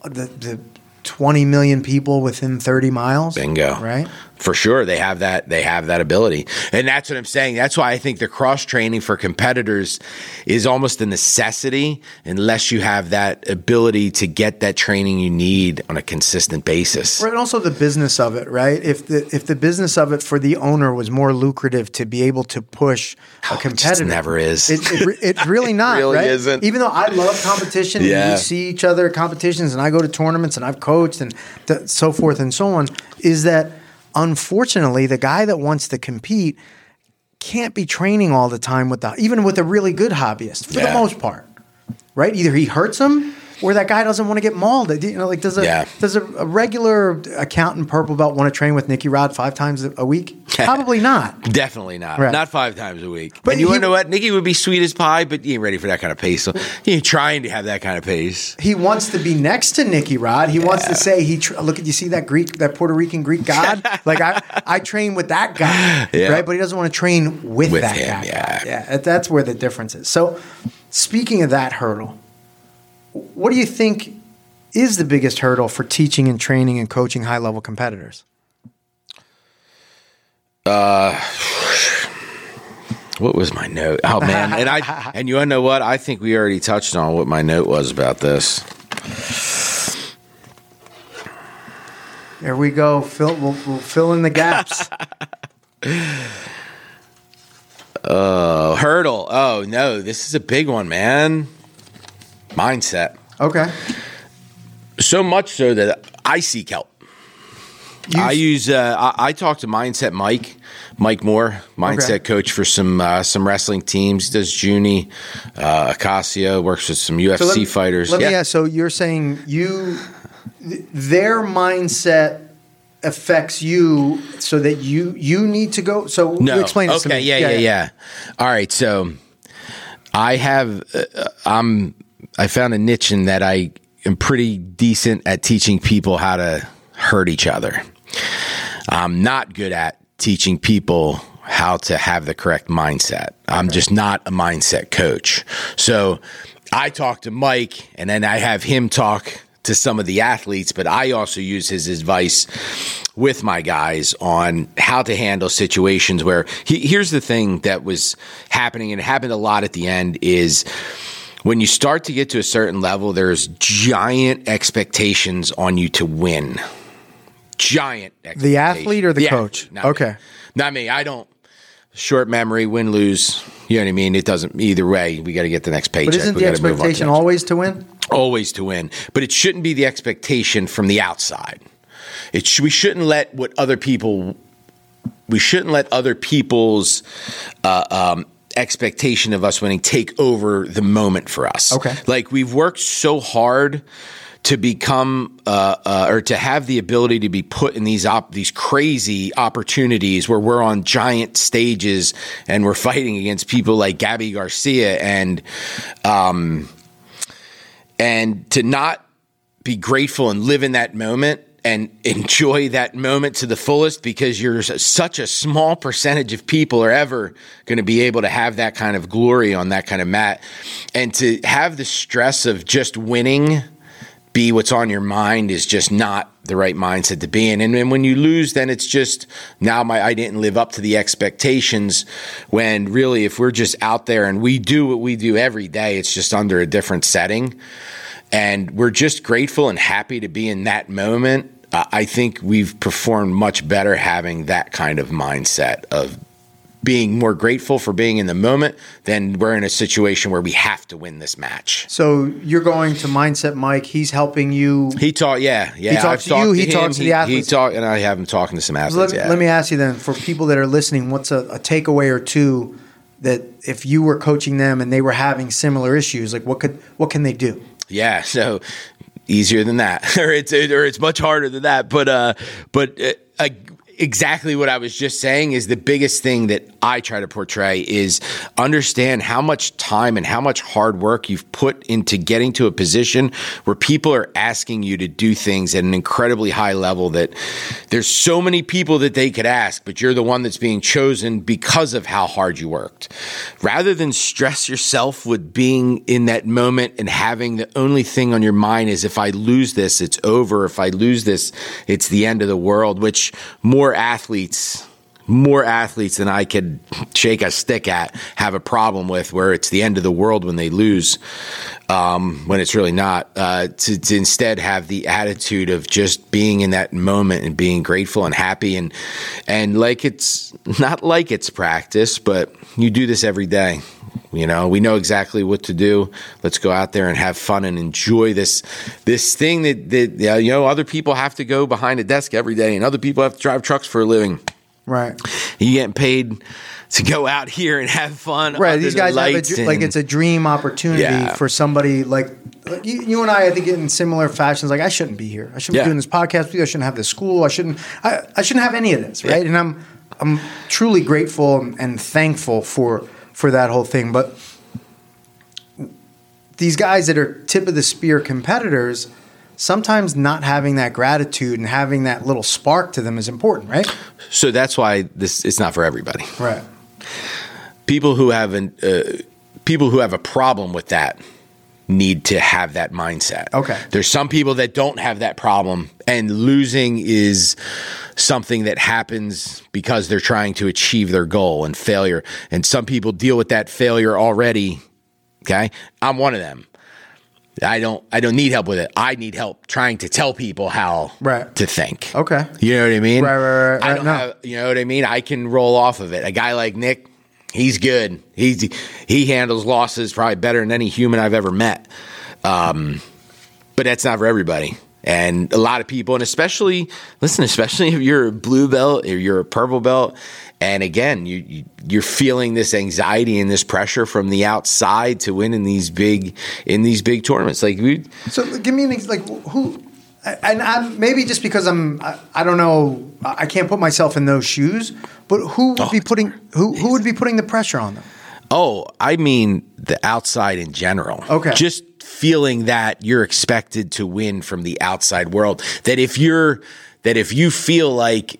the the 20 million people within 30 miles. Bingo. Right? For sure, they have that. They have that ability, and that's what I'm saying. That's why I think the cross training for competitors is almost a necessity, unless you have that ability to get that training you need on a consistent basis. Right, and also the business of it, right? If the if the business of it for the owner was more lucrative to be able to push a Oh, it just competitor, never is. It, it, it's really not. really right? isn't. Even though I love competition, and Yeah. we see each other at competitions, and I go to tournaments, and I've coached, and th- so forth and so on. Is that unfortunately the guy that wants to compete can't be training all the time with the even with a really good hobbyist for the most part, right? Either he hurts him where that guy doesn't want to get mauled. You know, like does a Yeah. does a, a regular accountant purple belt want to train with Nicky Rod five times a week? Probably not. Definitely not. Right. Not five times a week. But and you he- know what? Nicky would be sweet as pie, but he ain't ready for that kind of pace. So he ain't trying to have that kind of pace. He wants to be next to Nicky Rod. He wants to say he tr- look at you see that Greek that Puerto Rican Greek god. like I I train with that guy, Yeah. right? But he doesn't want to train with, With that him, guy. yeah. yeah. That's where the difference is. So, speaking of that hurdle, what do you think is the biggest hurdle for teaching and training and coaching high level competitors? Uh, what was my note? Oh man, and I and you know what? I think we already touched on what my note was about this. There we go. Fill we'll, we'll fill in the gaps. Oh, hurdle. Oh no, this is a big one, man. Mindset. okay. So much so that I seek help. You- I use. Uh, I, I talk to Mindset Mike, Mike Moore, mindset Okay. coach for some uh, some wrestling teams. Does Junie, uh, Acacia, works with some UFC So let me- fighters. Let Yeah. me ask. So you're saying you, th- their mindset affects you, so that you you need to go. So No. you explain this to okay. me. Yeah, yeah, yeah, All right. So I have. Uh, I'm. I found a niche in that I am pretty decent at teaching people how to hurt each other. I'm not good at teaching people how to have the correct mindset. I'm just not a mindset coach. So I talk to Mike and then I have him talk to some of the athletes, but I also use his advice with my guys on how to handle situations where he, here's the thing that was happening and it happened a lot at the end is when you start to get to a certain level, there's giant expectations on you to win. Giant. The athlete or the coach? not me. Okay. Not me. I don't. Short memory, win, lose. You know what I mean? It doesn't, either way, we got to get the next paycheck. But isn't We the gotta move on to expectation always to win? always to win? But it shouldn't be the expectation from the outside. It sh- we shouldn't let what other people we shouldn't let other people's uh, um, expectation of us winning take over the moment for us. Okay. like we've worked so hard to become uh, uh, or to have the ability to be put in these op- these crazy opportunities where we're on giant stages and we're fighting against people like Gabi Garcia and um, and to not be grateful and live in that moment and enjoy that moment to the fullest because you're such a small percentage of people are ever going to be able to have that kind of glory on that kind of mat and to have the stress of just winning be what's on your mind is just not the right mindset to be in. And then when you lose, then it's just now my I didn't live up to the expectations. When really, if we're just out there and we do what we do every day, it's just under a different setting, and we're just grateful and happy to be in that moment. Uh, I think we've performed much better having that kind of mindset of being more grateful for being in the moment than we're in a situation where we have to win this match. So you're going to Mindset Mike. He's helping you. He talked, yeah, yeah. He talks to you, talked he him. talks to the athletes. He talk, and I have him talking to some athletes. me- yeah. let me ask you then, for people that are listening, what's a, a takeaway or two that if you were coaching them and they were having similar issues, like what could what can they do? Yeah, so easier than that, or it's or it's much harder than that. But uh, but uh, uh, exactly what I was just saying is the biggest thing that I try to portray is understand how much time and how much hard work you've put into getting to a position where people are asking you to do things at an incredibly high level that there's so many people that they could ask, but you're the one that's being chosen because of how hard you worked. Rather than stress yourself with being in that moment and having the only thing on your mind is if I lose this, it's over. If I lose this, it's the end of the world, which more athletes more athletes than I could shake a stick at have a problem with where it's the end of the world when they lose, um, when it's really not. Uh, to, to instead have the attitude of just being in that moment and being grateful and happy and and like it's not like it's practice, but you do this every day. You know, we know exactly what to do. Let's go out there and have fun and enjoy this this thing that that you know other people have to go behind a desk every day and other people have to drive trucks for a living. Right. You getting paid to go out here and have fun. Right. These the guys have a, dr- like it's a dream opportunity Yeah. for somebody like like you, you and I, I think in similar fashions. Like I shouldn't be here. I shouldn't Yeah. be doing this podcast with you. I shouldn't have this school. I shouldn't. I, I shouldn't have any of this, right? And I'm I'm truly grateful and, and thankful for for that whole thing. But these guys that are tip of the spear competitors, sometimes not having that gratitude and having that little spark to them is important, right? So that's why this it's not for everybody. Right. People who have an uh, people who have a problem with that need to have that mindset. Okay. There's some people that don't have that problem and losing is something that happens because they're trying to achieve their goal and failure and some people deal with that failure already, okay? I'm one of them. I don't I don't need help with it. I need help trying to tell people how Right. to think. Okay. You know what I mean? Right, right, right, I right. don't No. have, you know what I mean? I can roll off of it. A guy like Nick, he's good. He's he handles losses probably better than any human I've ever met. Um, but that's not for everybody. And a lot of people, and especially listen, especially if you're a blue belt or you're a purple belt, and again, you, you you're feeling this anxiety and this pressure from the outside to win in these big in these big tournaments. Like we, So give me an like who, and I'm maybe just because I'm I, I don't know I can't put myself in those shoes, but who would be oh. putting who who would be putting the pressure on them? Oh, I mean the outside in general. Okay. Just feeling that you're expected to win from the outside world. That if you're that if you feel like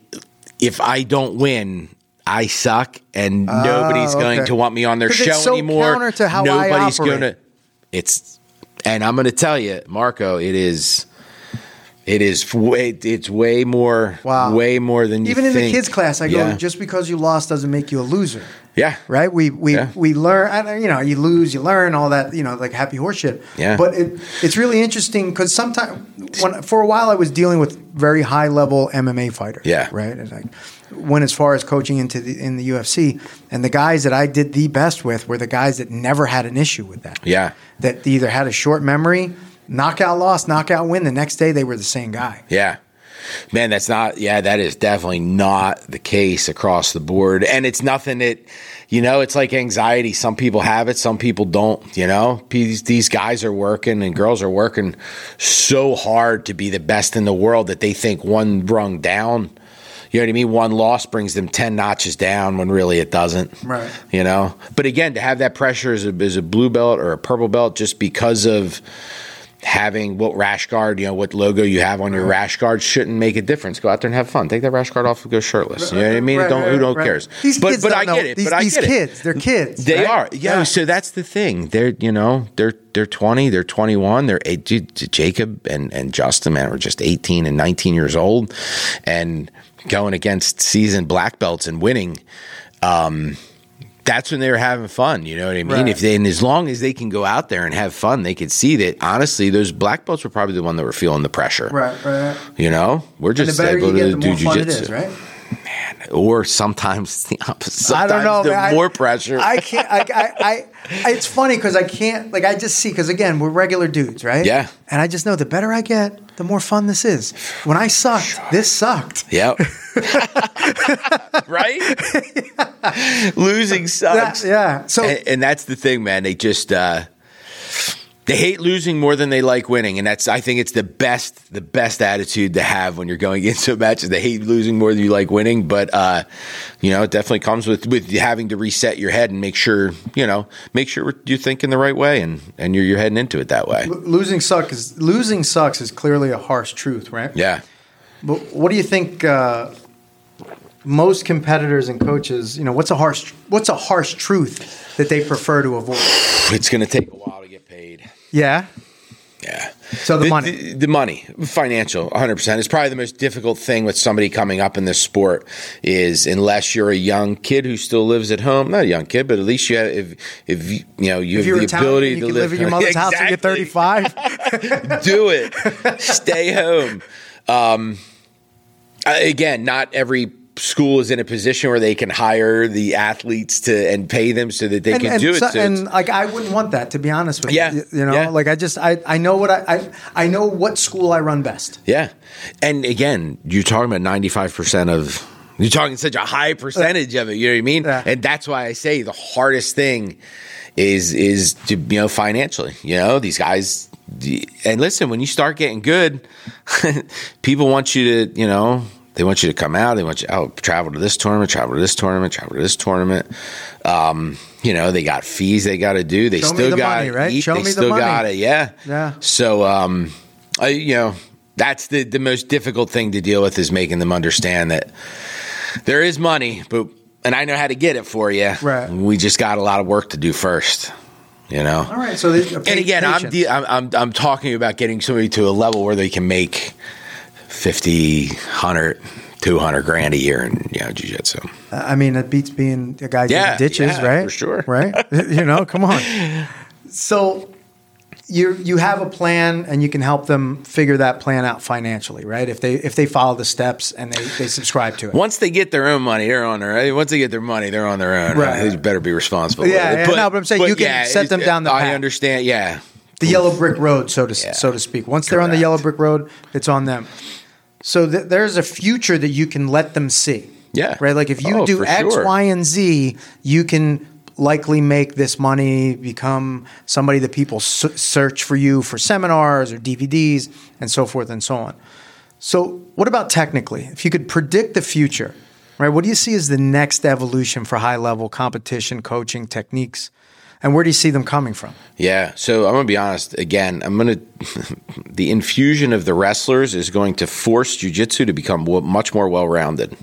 if I don't win, I suck and ah, nobody's going okay. to want me on their show it's so anymore. counter to how nobody's gonna it's and I'm gonna tell you, Marco, it is it is way it's way more Wow. way more than you Even in the kids class, I go just because you lost doesn't make you a loser. Yeah. right? We we Yeah. we learn. You know, you lose, you learn, all that. You know, like happy horseshit. Yeah. But it, it's really interesting because sometimes, when for a while, I was dealing with very high level MMA fighters. Yeah. Right. And I went as far as coaching into the in the UFC, and the guys that I did the best with were the guys that never had an issue with that. Yeah. That either had a short memory, knockout loss, knockout win. The next day, they were the same guy. Yeah. Man, that's not, yeah, that is definitely not the case across the board. And it's nothing that, you know, it's like anxiety. Some people have it, some people don't, you know. These, these guys are working and girls are working so hard to be the best in the world that they think one rung down, you know what I mean? One loss brings them 10 notches down when really it doesn't. Right. You know? But again, to have that pressure as a, as a blue belt or a purple belt just because of, having what rash guard, you know, what logo you have on your rash guard shouldn't make a difference. Go out there and have fun. Take that rash guard off and go shirtless. You know what I mean? Right, don't, who don't right. cares? These but kids but I get it. These, but I these get kids, they're kids. They right? are. Yeah, So that's the thing. They're you know they're they're twenty. They're twenty one. They're eight, Jacob and and Justin man are just eighteen and nineteen years old, and going against seasoned black belts and winning. Um, that's when they were having fun. You know what I mean? Right. If they, and as long as they can go out there and have fun, they could see that. Honestly, those black belts were probably the one that were feeling the pressure. Right, right. You know, we're just able to do jujitsu. is, right? Or sometimes it's the opposite. Sometimes I don't know. The man. I- more pressure. I can't. I, I, I, it's funny because I can't. Like I just see because again we're regular dudes, right? Yeah. And I just know the better I get, the more fun this is. When I sucked, this sucked. Yep. right? Losing sucks. Yeah. yeah. So And, and that's the thing, man. They just uh, they hate losing more than they like winning, and that's I think it's the best the best attitude to have when you're going into a match. Is they hate losing more than you like winning, but uh, you know it definitely comes with with having to reset your head and make sure you know make sure you're thinking the right way and and you're you're heading into it that way. l- losing suck is losing sucks is clearly a harsh truth, right? Yeah. But what do you think? Uh, most competitors and coaches, you know, what's a harsh what's a harsh truth that they prefer to avoid? It's going to take a while to get paid. Yeah. Yeah. So the money. The, the money, financial, 100%. It's probably the most difficult thing with somebody coming up in this sport is unless you're a young kid who still lives at home, not a young kid, but at least you have, if, if you, you know, you If have the Italian, ability to live, live in your mother's house and get Exactly. 35. Do it. Stay home. Um, again, not every school is in a position where they can hire the athletes to and pay them so that they can do it. so- So and like I wouldn't want that to be honest with Yeah, you. You know, yeah. like I just I, I know what I, I I know what school I run best. Yeah. And again, you're talking about 95% of, you're talking such a high percentage of it. You know what I mean? Yeah. And that's why I say the hardest thing is, is to, you know, financially, you know, these guys, and listen, when you start getting good, people want you to, you know, they want you to come out. They want you out, oh, travel to this tournament, travel to this tournament, travel to this tournament. Um, you know, they got fees they got to do. They Show me still the got money, right? eat. Show they me the money. got it. Yeah. Yeah. So, um, I, you know, that's the, the most difficult thing to deal with is making them understand that there is money, but, and I know how to get it for you. Right. We just got a lot of work to do first, you know? All right. So, And again, I'm, de- I'm, I'm, I'm talking about getting somebody to a level where they can make 50, 100, 200 grand a year in, you know, jiu-jitsu. I mean, it beats being a guy Yeah, getting ditches, yeah, right? for sure. Right? you know, come on. So you you have a plan and you can help them figure that plan out financially, right? If they if they follow the steps and they, they subscribe to it. Once they get their own money, they're on their own. Once they get their money, they're on their own. Right. They better be responsible. Yeah, yeah, no, but I'm saying you can set them down the I path. understand. Yeah. the yellow brick road, so to Yeah. so to speak. Once they're on the yellow brick road, it's on them. So th- there's a future that you can let them see. Yeah. Right. Like if you Oh, do X, sure. Y, and Z, you can likely make this money, become somebody that people s- search for you for seminars or DVDs and so forth and so on. So what about technically? If you could predict the future, right? What do you see as the next evolution for high level competition, coaching techniques? And where do you see them coming from? Yeah. So I'm going to be honest. Again, I'm going to, the infusion of the wrestlers is going to force jujitsu to become much more well rounded.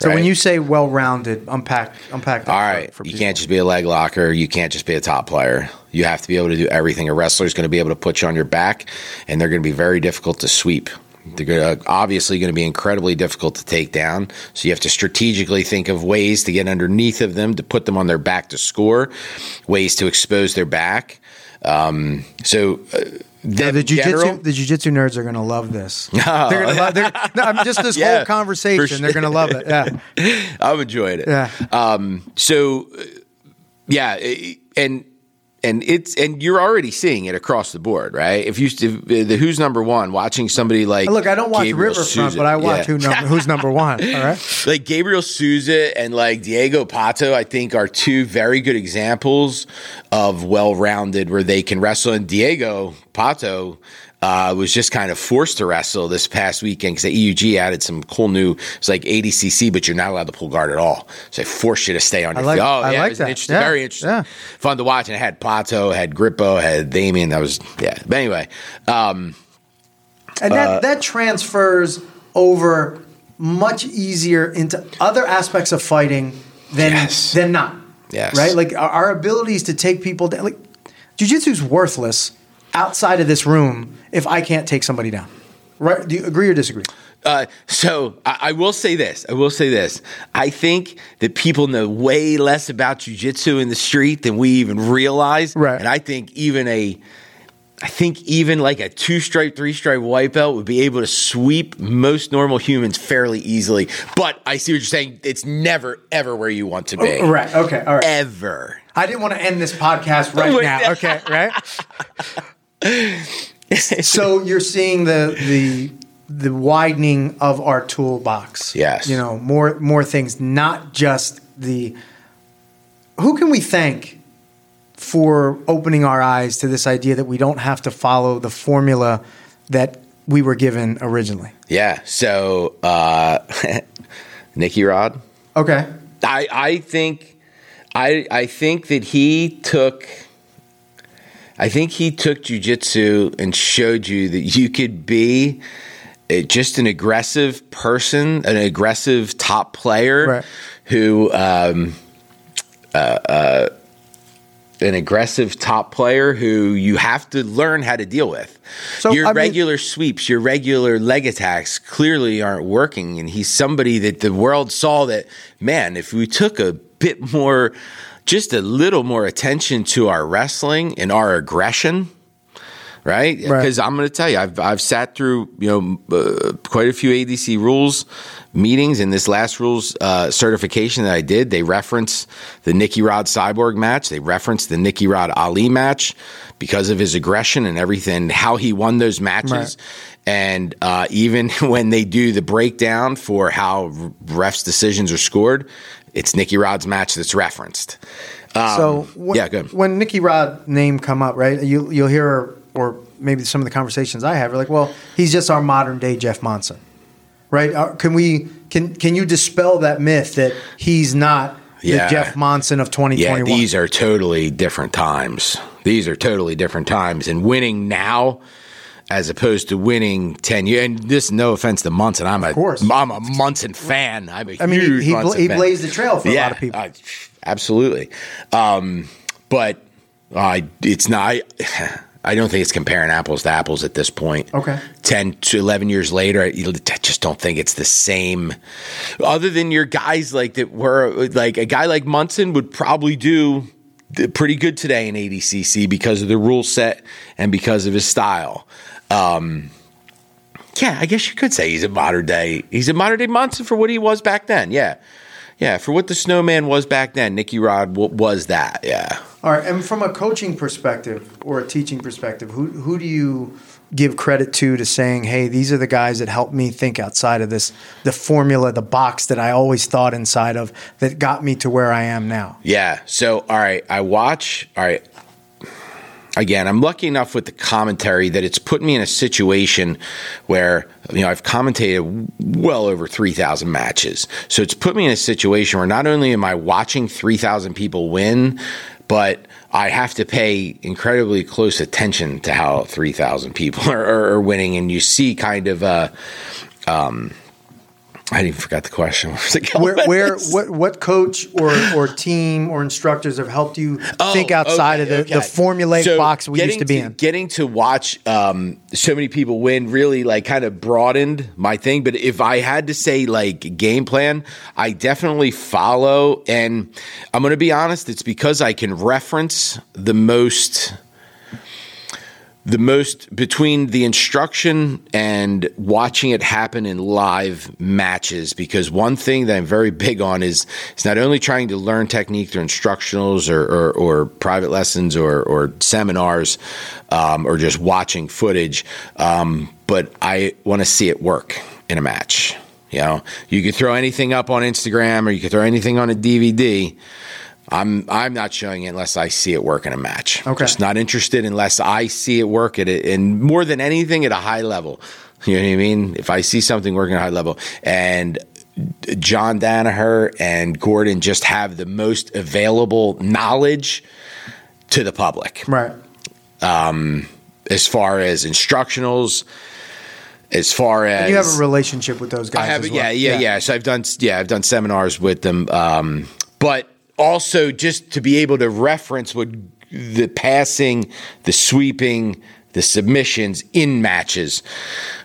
So when you say well-rounded, unpack unpack All for you can't just be a leg locker. You can't just be a top player. You have to be able to do everything. A wrestler is going to be able to put you on your back, and they're going to be very difficult to sweep. They're obviously going to be incredibly difficult to take down. So you have to strategically think of ways to get underneath of them, to put them on their back to score, ways to expose their back. Um, so uh, Yeah, them the jujitsu the jujitsu nerds are going to love this. they're gonna love, they're, no, I'm just this Yeah, whole conversation. for They're going to love it. Yeah, I'm enjoying it. Yeah. Um, so, uh, yeah, and and it's and you're already seeing it across the board, right? If you if, the who's number one, watching somebody like look, I don't watch Gabriel Riverfront, Sousa- but I watch yeah. who number, who's number one. All right, like Gabriel Sousa and like Diego Pato, I think are two very good examples of well-rounded where they can wrestle. And Diego Pato uh, was just kind of forced to wrestle this past weekend because the EUG added some cool new. It's like ADCC, but you're not allowed to pull guard at all. So they forced you to stay on your like- feet. Oh, I yeah, like it was that. interesting, Yeah, very interesting, yeah. fun to watch. And it had Pato, had Grippo, had Damien. That was yeah. But anyway, um, and Uh, that that transfers over much easier into other aspects of fighting than Yes. than not. Yes. right. Like our, our abilities to take people down. Like jujitsu's worthless outside of this room if I can't take somebody down. Right? Do you agree or disagree? Uh, so I, I will say this. I will say this. I think that people know way less about jujitsu in the street than we even realize. Right. And I think even a, I think even like a two stripe, three stripe white belt would be able to sweep most normal humans fairly easily. But I see what you're saying. It's never ever where you want to be. Right. Okay. All right. Ever. I didn't want to end this podcast right now. Okay, right? so you're seeing the the the widening of our toolbox. Yes. You know, more more things, not just the who can we thank for opening our eyes to this idea that we don't have to follow the formula that we were given originally. Yeah. So uh, Nicky Rod. Okay. I I think I I think that he took I think he took jujitsu and showed you that you could be just an aggressive person, an aggressive top player Right. who um, uh, uh, an aggressive top player who you have to learn how to deal with. So, your I mean- regular sweeps, your regular leg attacks clearly aren't working. And he's somebody that the world saw that, man, if we took a bit more, just a little more attention to our wrestling and our aggression, right? Right. Because I'm going to tell you, I've I've sat through you know uh, quite a few ADCC rules meetings. In this last rules uh, certification that I did, they reference the Nicky Rod Cyborg match. They reference the Nicky Rod Ali match because of his aggression and everything, how he won those matches. Right. And uh, even when they do the breakdown for how refs' decisions are scored, it's Nicky Rod's match that's referenced. Um, So when, yeah, good. when Nicky Rod name come up, right? You you'll hear or maybe some of the conversations I have are like, well, he's just our modern day Jeff Monson, right? Uh, can we can can you dispel that myth that he's not Yeah. the Jeff Monson of 2021? Yeah, these are totally different times. These are totally different times. And winning now as opposed to winning 10 years. And this, no offense to Monson. I'm a. I'm a Monson fan. I'm a I mean, huge he, he, Monson he blazed the trail for a lot of people. uh, absolutely. Um, but I it's not. I, I don't think it's comparing apples to apples at this point. Okay. 10 to 11 years later, I I just don't think it's the same. Other than your guys like that were like a guy like Monson would probably do pretty good today in ADCC because of the rule set and because of his style. Um, yeah, I guess you could say he's a modern day. He's a modern day Monson for what he was back then. Yeah. Yeah, for what the snowman was back then, Nicky Rod w- was that. Yeah. All right, and from a coaching perspective or a teaching perspective, who who do you give credit to to saying, "Hey, these are the guys that helped me think outside of this the formula, the box that I always thought inside of that got me to where I am now." Yeah. So, all right, I watch. All right. Again, I'm lucky enough with the commentary that it's put me in a situation where you know I've commentated well over 3,000 matches. So it's put me in a situation where not only am I watching 3,000 people win, but I have to pay incredibly close attention to how 3,000 people are, are, winning, and you see kind of. Uh, um, I even forgot the question. Where's it going Where, where what what coach or or team or instructors have helped you Oh, think outside okay, of the, okay. the formulaic So box we used to be in? Getting to watch um, so many people win really like kind of broadened my thing. But if I had to say like game plan, I definitely follow. And I'm going to be honest, it's because I can reference the most the most between the instruction and watching it happen in live matches because one thing that I'm very big on is is not only trying to learn technique through instructionals or, or, or private lessons or, or seminars um, or just watching footage, um, but I want to see it work in a match. You know, you could throw anything up on Instagram or you could throw anything on a DVD. I'm I'm not showing it unless I see it work in a match. Okay. Just not interested unless I see it work at it, and more than anything at a high level. You know what I mean? If I see something working at a high level, and John Danaher and Gordon just have the most available knowledge to the public Right. Um, as far as instructionals, as far as You have a relationship with those guys. I have, as yeah, well. yeah, yeah, So I've done, yeah, I've done seminars with them, um, but also just to be able to reference what the passing, the sweeping, the submissions in matches.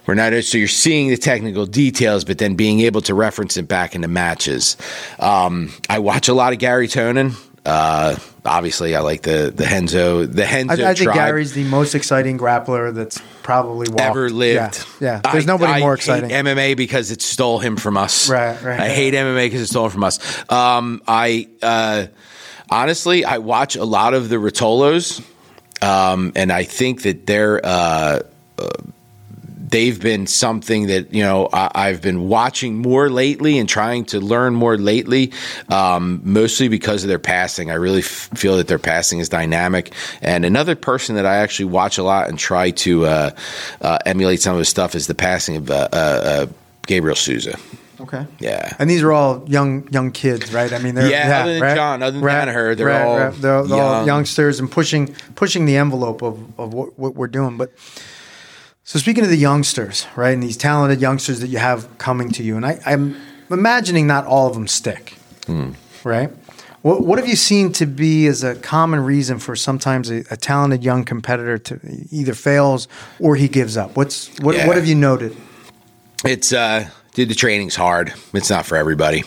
We're not so you're seeing the technical details, but then being able to reference it back into matches. Um, I watch a lot of Garry Tonon. Uh, obviously, I like the the Henzo the Henzo I, I think. Garry's the most exciting grappler that's probably walked. ever lived. Yeah, yeah. there's I- nobody I more hate exciting. MMA because it stole him from us. Right, right. I hate MMA because it stole from us. Um, I uh, honestly, I watch a lot of the Ruotolos, um, and I think that they're. Uh, uh, They've been something that you know I, I've been watching more lately and trying to learn more lately, um, mostly because of their passing. I really f- feel that their passing is dynamic. And another person that I actually watch a lot and try to uh, uh, emulate some of his stuff is the passing of uh, uh, uh, Gabriel Sousa. Okay. Yeah. And these are all young young kids, right? I mean, they're Yeah, other than John, other than Danaher, they're all they're, they're all youngsters and pushing pushing the envelope of, of what, what we're doing. But so speaking of the youngsters, right, and these talented youngsters that you have coming to you, and I, I'm imagining not all of them stick, Hmm. right? What, what have you seen to be as a common reason for sometimes a, a talented young competitor to either fails or he gives up? What's what, Yeah. what have you noted? It's uh dude, the training's hard. It's not for everybody.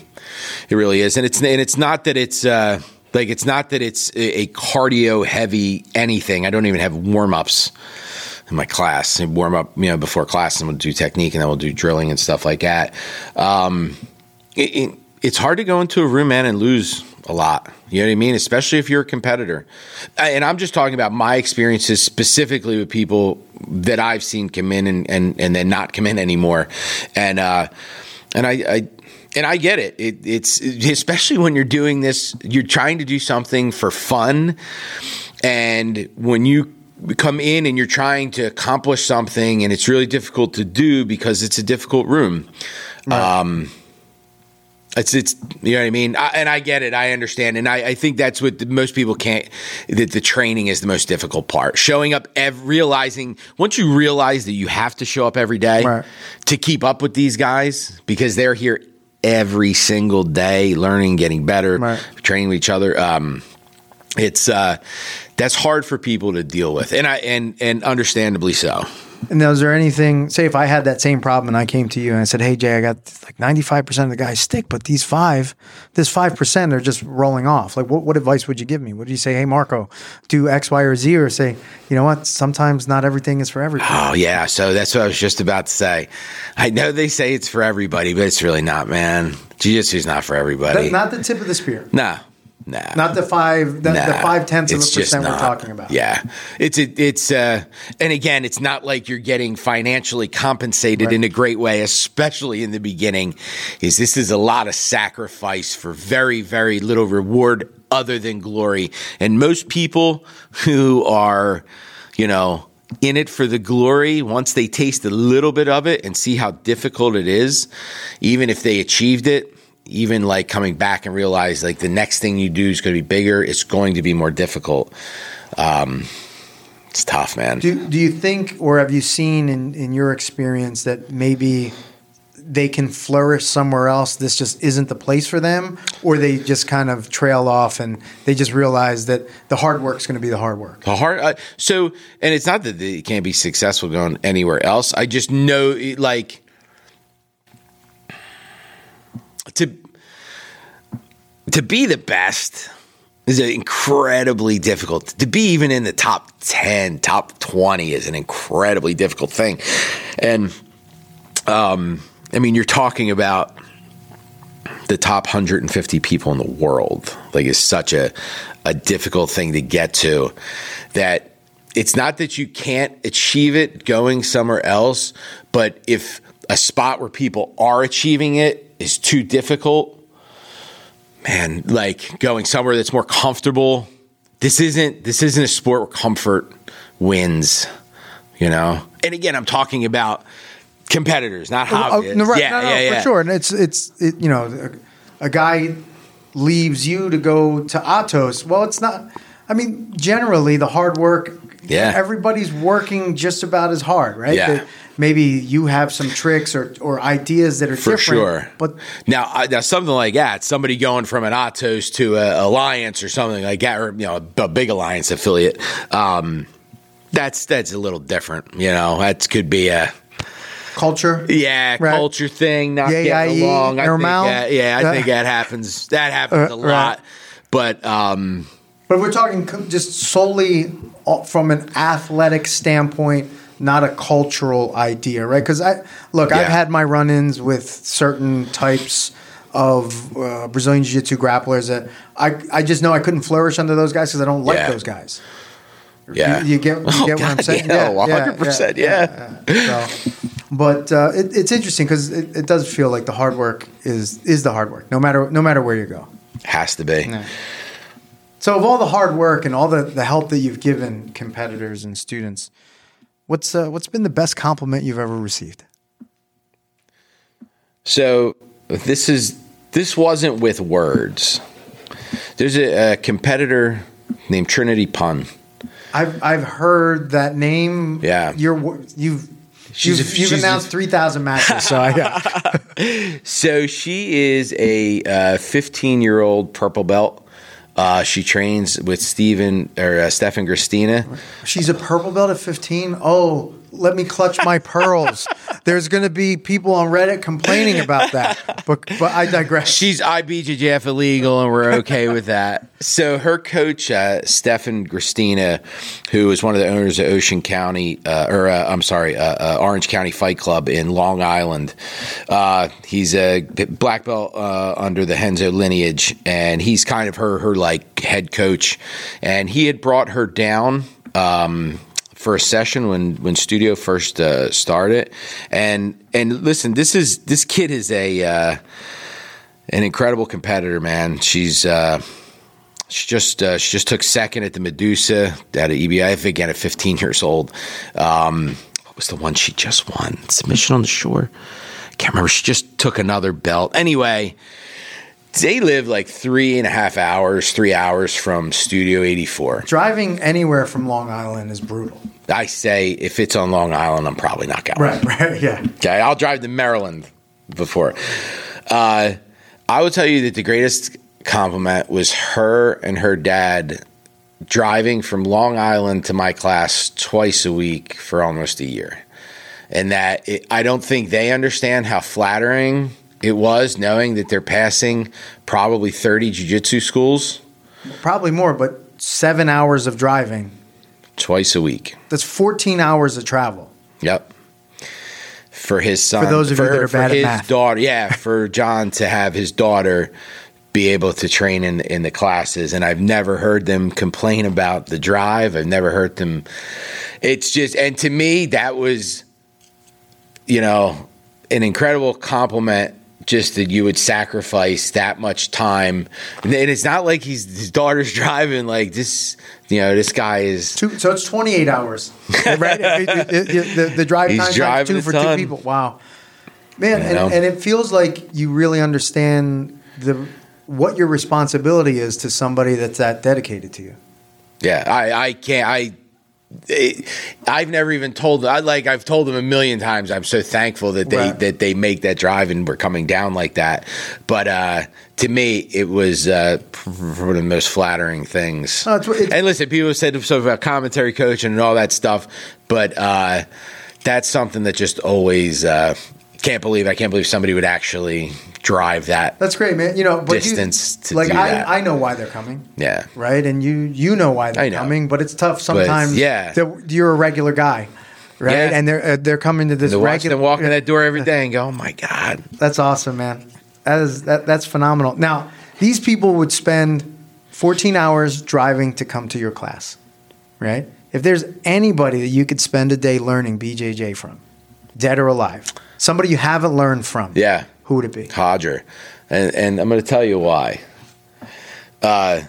It really is. And it's and it's not that it's uh like it's not that it's a, a cardio heavy anything. I don't even have warm ups in my class. I warm up, you know, before class and we'll do technique and then we'll do drilling and stuff like that. Um it, it, it's hard to go into a room, man, and lose a lot. You know what I mean? Especially if you're a competitor. And I'm just talking about my experiences specifically with people that I've seen come in and, and, and then not come in anymore. And, uh, and I, I and I get it. it. It's especially when you're doing this, you're trying to do something for fun. And when you come in and you're trying to accomplish something and it's really difficult to do because it's a difficult room. Um, it's it's you know what I mean, I, and I get it, I understand, and I, I think that's what the, most people can't. That the training is the most difficult part. Showing up, ev- realizing once you realize that you have to show up every day Right. to keep up with these guys because they're here every single day, learning, getting better, Right. training with each other. Um, it's uh, that's hard for people to deal with, and I and and understandably so. And now, is there anything? Say, if I had that same problem and I came to you and I said, "Hey, Jay, I got like ninety-five percent of the guys stick, but these five, this five percent are just rolling off." Like, what, what advice would you give me? Would you say, "Hey, Marco, do X, Y, or Z," or say, "You know what? Sometimes not everything is for everybody." Oh yeah, so that's what I was just about to say. I know they say it's for everybody, but it's really not, man. Jiu-jitsu's not for everybody. That- not the tip of the spear, nah, nah. not the five, the, the five tenths of a it's percent we're talking about. Yeah, it's a, it's uh, and again, it's not like you're getting financially compensated Right. in a great way, especially in the beginning. Is this is a lot of sacrifice for very very little reward other than glory, and most people who are, you know. In it for the glory, once they taste a little bit of it and see how difficult it is, even if they achieved it, even like coming back and realize like the next thing you do is going to be bigger, it's going to be more difficult. Um, it's tough, man. Do, do you think, or have you seen in, in your experience that maybe they can flourish somewhere else? This just isn't the place for them, or they just kind of trail off and they just realize that the hard work's going to be the hard work. The hard, uh, so, and it's not that they can't be successful going anywhere else. I just know, like, to to be the best is incredibly difficult. To be even in the top ten, top twenty is an incredibly difficult thing, and um, I mean, you're talking about the top 150 people in the world. Like, it's such a a difficult thing to get to that it's not that you can't achieve it going somewhere else, but if a spot where people are achieving it is too difficult, man, like going somewhere that's more comfortable. This isn't this isn't a sport where comfort wins, you know. And again, I'm talking about competitors, not Oh, hobbyists. no, right, yeah, no, no, yeah, yeah. for sure. And it's it's it, you know, a, a guy leaves you to go to Atos. Well, it's not. I mean, generally, the hard work. Yeah. everybody's working just about as hard, right? Yeah. That maybe you have some tricks or, or ideas that are for different, sure. But now, I- now something like that, somebody going from an Atos to a Alliance or something like that, or you know, a, a big Alliance affiliate, um, that's that's a little different. You know, that could be a culture, yeah Right. culture thing, not Yeah, getting yeah, along. I think that, yeah, I think that happens. That happens Uh, a right. lot. But um, But we're talking just solely from an athletic standpoint, not a cultural idea, right? Because I look, I've had my run-ins with certain types of uh, Brazilian Jiu-Jitsu grapplers that I I just know I couldn't flourish under those guys because I don't like Yeah. those guys. yeah, You, you get, you Oh, get what I'm God, saying? Yeah, one hundred percent. Yeah. yeah. So, but uh, it, it's interesting because it, it does feel like the hard work is is the hard work, no matter no matter where you go. has to be. So, of all the hard work and all the, the help that you've given competitors and students, what's uh, what's been the best compliment you've ever received? So this is this wasn't with words. There's a, a competitor named Trinity Pun. I've I've heard that name. Yeah. you're you've She's you've, a- you've she's announced three thousand matches. So I, yeah. So she is a 15 year old purple belt. Uh, she trains with Steven or uh, Stefan Christina. she's a purple belt at fifteen. Oh, let me clutch my pearls. There's going to be people on Reddit complaining about that, but but I digress. She's IBJJF illegal, and we're okay with that. So her coach, uh, Stefan Christina, who is one of the owners of Ocean County, uh, or uh, I'm sorry, uh, uh, Orange County Fight Club in Long Island. Uh, he's a black belt uh, under the Renzo lineage, and he's kind of her her like head coach. And he had brought her down. Um, for a session when when studio first uh, started and and listen this is this kid is a uh, an incredible competitor, man. She's uh, She just uh, she just took second at the Medusa at EBIF again at 15 years old. Um, what was the one she just won? Submission on the shore. I Can't remember. She just took another belt. Anyway, they live like three and a half hours, three hours from Studio 84. Driving anywhere from Long Island is brutal. I say if it's on Long Island, I'm probably not going. Right, right, yeah. Okay, I'll drive to Maryland before. Uh, I will tell you that the greatest compliment was her and her dad driving from Long Island to my class twice a week for almost a year. And that it, I don't think they understand how flattering it was knowing that they're passing probably 30 jiu-jitsu schools Probably more, but seven hours of driving. twice a week. That's 14 hours of travel. Yep. For his son, For those of you that are for bad at his math. daughter, yeah, for John to have his daughter be able to train in in the classes, and I've never heard them complain about the drive. I've never heard them. It's just, and to me, that was, you know, an incredible compliment. Just that you would sacrifice that much time, and it's not like he's his daughter's driving. Like this, you know, this guy is Two, so it's 28 hours, right? It- it- it- it- the, the drive He's time driving two for ton. two people. Wow, man, and, and it feels like you really understand the what your responsibility is to somebody that's that dedicated to you. Yeah, I, I can't. I, I've never even told. I like. I've told them a million times. I'm so thankful that they Right. that they make that drive and we're coming down like that. But uh, to me, it was uh, one of the most flattering things. It's- it's- and listen, people have said so about commentary coaching and all that stuff, but uh, that's something that just always uh, can't believe. I can't believe somebody would actually drive that. That's great, man. You know, but you- Distance to like do I, that. I know why they're coming. Yeah. right? And you you know why they're know. coming, but it's tough sometimes. yeah. that you're a regular guy, right? Yeah. And they're uh, they're coming to this watch regular. them walk in that door every day and go, "Oh my god." That's awesome, man. That is that that's phenomenal. Now these people would spend 14 hours driving to come to your class, right? If there's anybody that you could spend a day learning BJJ from, dead or alive, somebody you haven't learned from, Yeah. who would it be? Roger, and and I'm going to tell you why. Uh,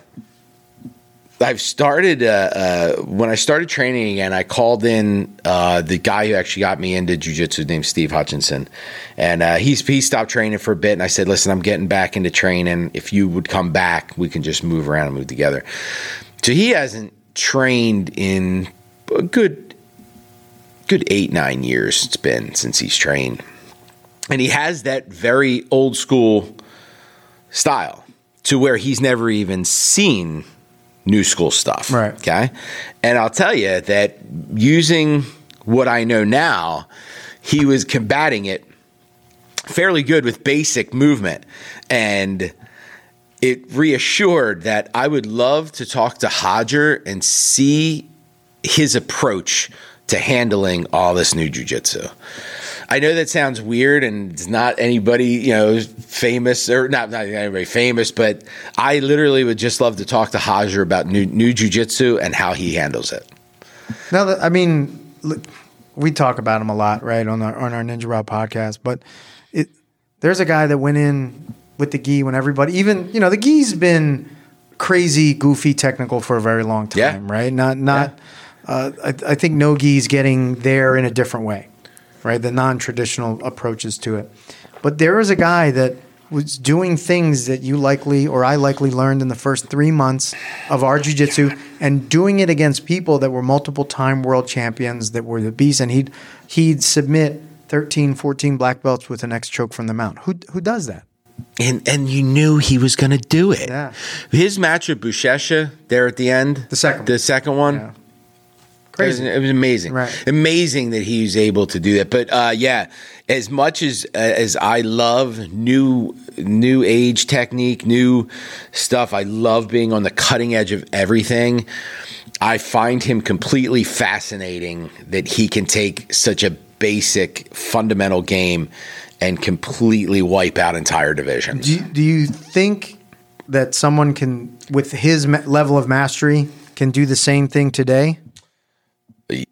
I've started uh, uh, when I started training again. I called in uh, the guy who actually got me into jujitsu, named Steve Hutchinson, and uh, he's he stopped training for a bit. And I said, "Listen, I'm getting back into training. If you would come back, we can just move around and move together." So he hasn't trained in a good good eight nine years. It's been since he's trained and he has that very old school style to where he's never even seen new school stuff. Right. Okay. And I'll tell you that using what I know now, he was combating it fairly good with basic movement. And it reassured that I would love to talk to Roger and see his approach to handling all this new jujitsu. I know that sounds weird and it's not anybody, you know, famous or not, not anybody famous, but I literally would just love to talk to Roger about new new jujitsu and how he handles it. No, that- I mean, we talk about him a lot, right, on our on our Ninja Rob podcast. But it, there's a guy that went in with the gi when everybody, even you know, the gi's been crazy, goofy, technical for a very long time, Yeah. right? Not not. Uh, I, I think no gi's getting there in a different way, right? The non-traditional approaches to it. But there is a guy that was doing things that you likely or I likely learned in the first three months of our jujitsu and doing it against people that were multiple time world champions that were the beast. And he'd, he'd submit 13, 14 black belts with an X choke from the mount. Who, who does that? And and you knew he was going to do it. Yeah. His match with Buchecha there at the end, The second the one. second one, Yeah. Crazy. It was, it was amazing. Right. Amazing that he was able to do that. But uh, yeah, as much as as I love new new age technique, new stuff, I love being on the cutting edge of everything. I find him completely fascinating that he can take such a basic fundamental game and completely wipe out entire divisions. Do you, do you think that someone can, with his level of mastery, can do the same thing today?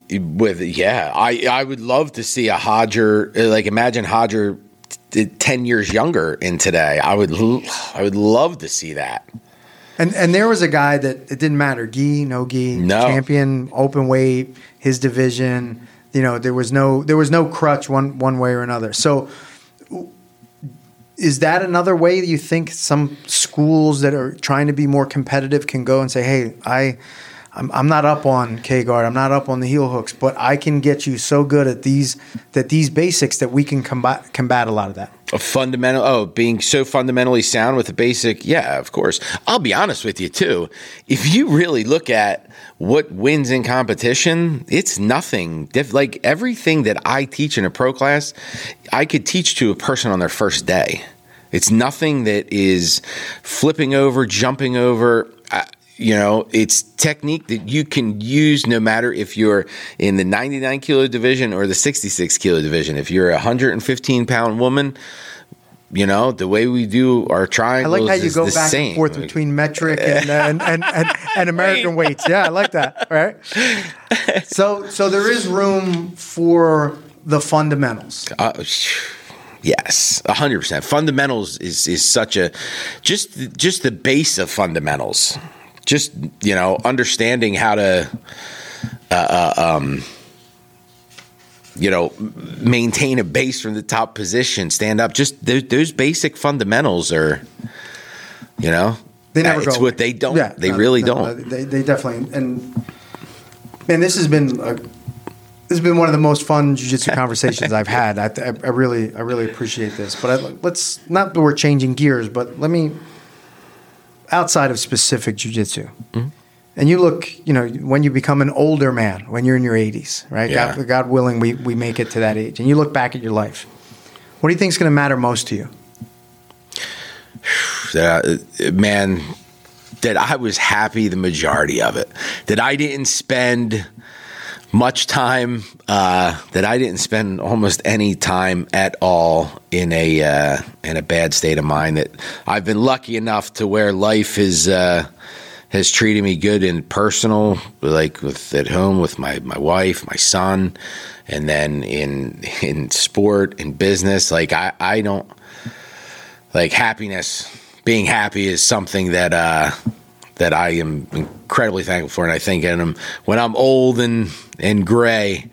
With yeah i i would love to see a Roger like imagine Roger t- 10 years younger in today i would l- i would love to see that And and there was a guy that it didn't matter, gi, no gi, No. champion, open weight, his division. You know, there was no there was no crutch one one way or another. So, is that another way that you think some schools that are trying to be more competitive can go and say, "Hey, I." I'm, I'm not up on K guard. I'm not up on the heel hooks, but I can get you so good at these that these basics that we can combat combat a lot of that. a fundamental oh being so fundamentally sound with the basic yeah of course i'll be honest with you too if you really look at what wins in competition it's nothing like everything that i teach in a pro class i could teach to a person on their first day it's nothing that is flipping over jumping over uh, you know, it's technique that you can use no matter if you're in the 99 kilo division or the 66 kilo division. If you're a 115 pound woman, you know, the way we do our I triangles like how you go back same. and forth between metric and and, and, and, and American weights. Yeah, I like that. Right. So so there is room for the fundamentals. Uh, yes, hundred percent. Fundamentals is is such a just just the base of fundamentals. Just you know, understanding how to, uh, uh, um, you know, maintain a base from the top position, stand up. Just those, those basic fundamentals are, you know, They never It's go. what they don't. Yeah, they no, really no, don't. They, they definitely and man, this has been a, this has been one of the most fun jujitsu conversations I've had. I, I, I really I really appreciate this. But I, let's not that we're changing gears, but let me outside of specific jujitsu. Mm-hmm. And you look, you know, when you become an older man, when you're in your 80s, right? Yeah. God, God willing, we, we make it to that age. And you look back at your life. What do you think is going to matter most to you? uh, man, that I was happy the majority of it. That I didn't spend much time. Uh, that I didn't spend almost any time at all in a uh, in a bad state of mind. That I've been lucky enough to where life is. Uh, has treated me good in personal, like with at home with my, my wife, my son, and then in in sport and business. Like I, I don't like happiness being happy is something that uh that I am incredibly thankful for and I think and I'm, when I'm old and and gray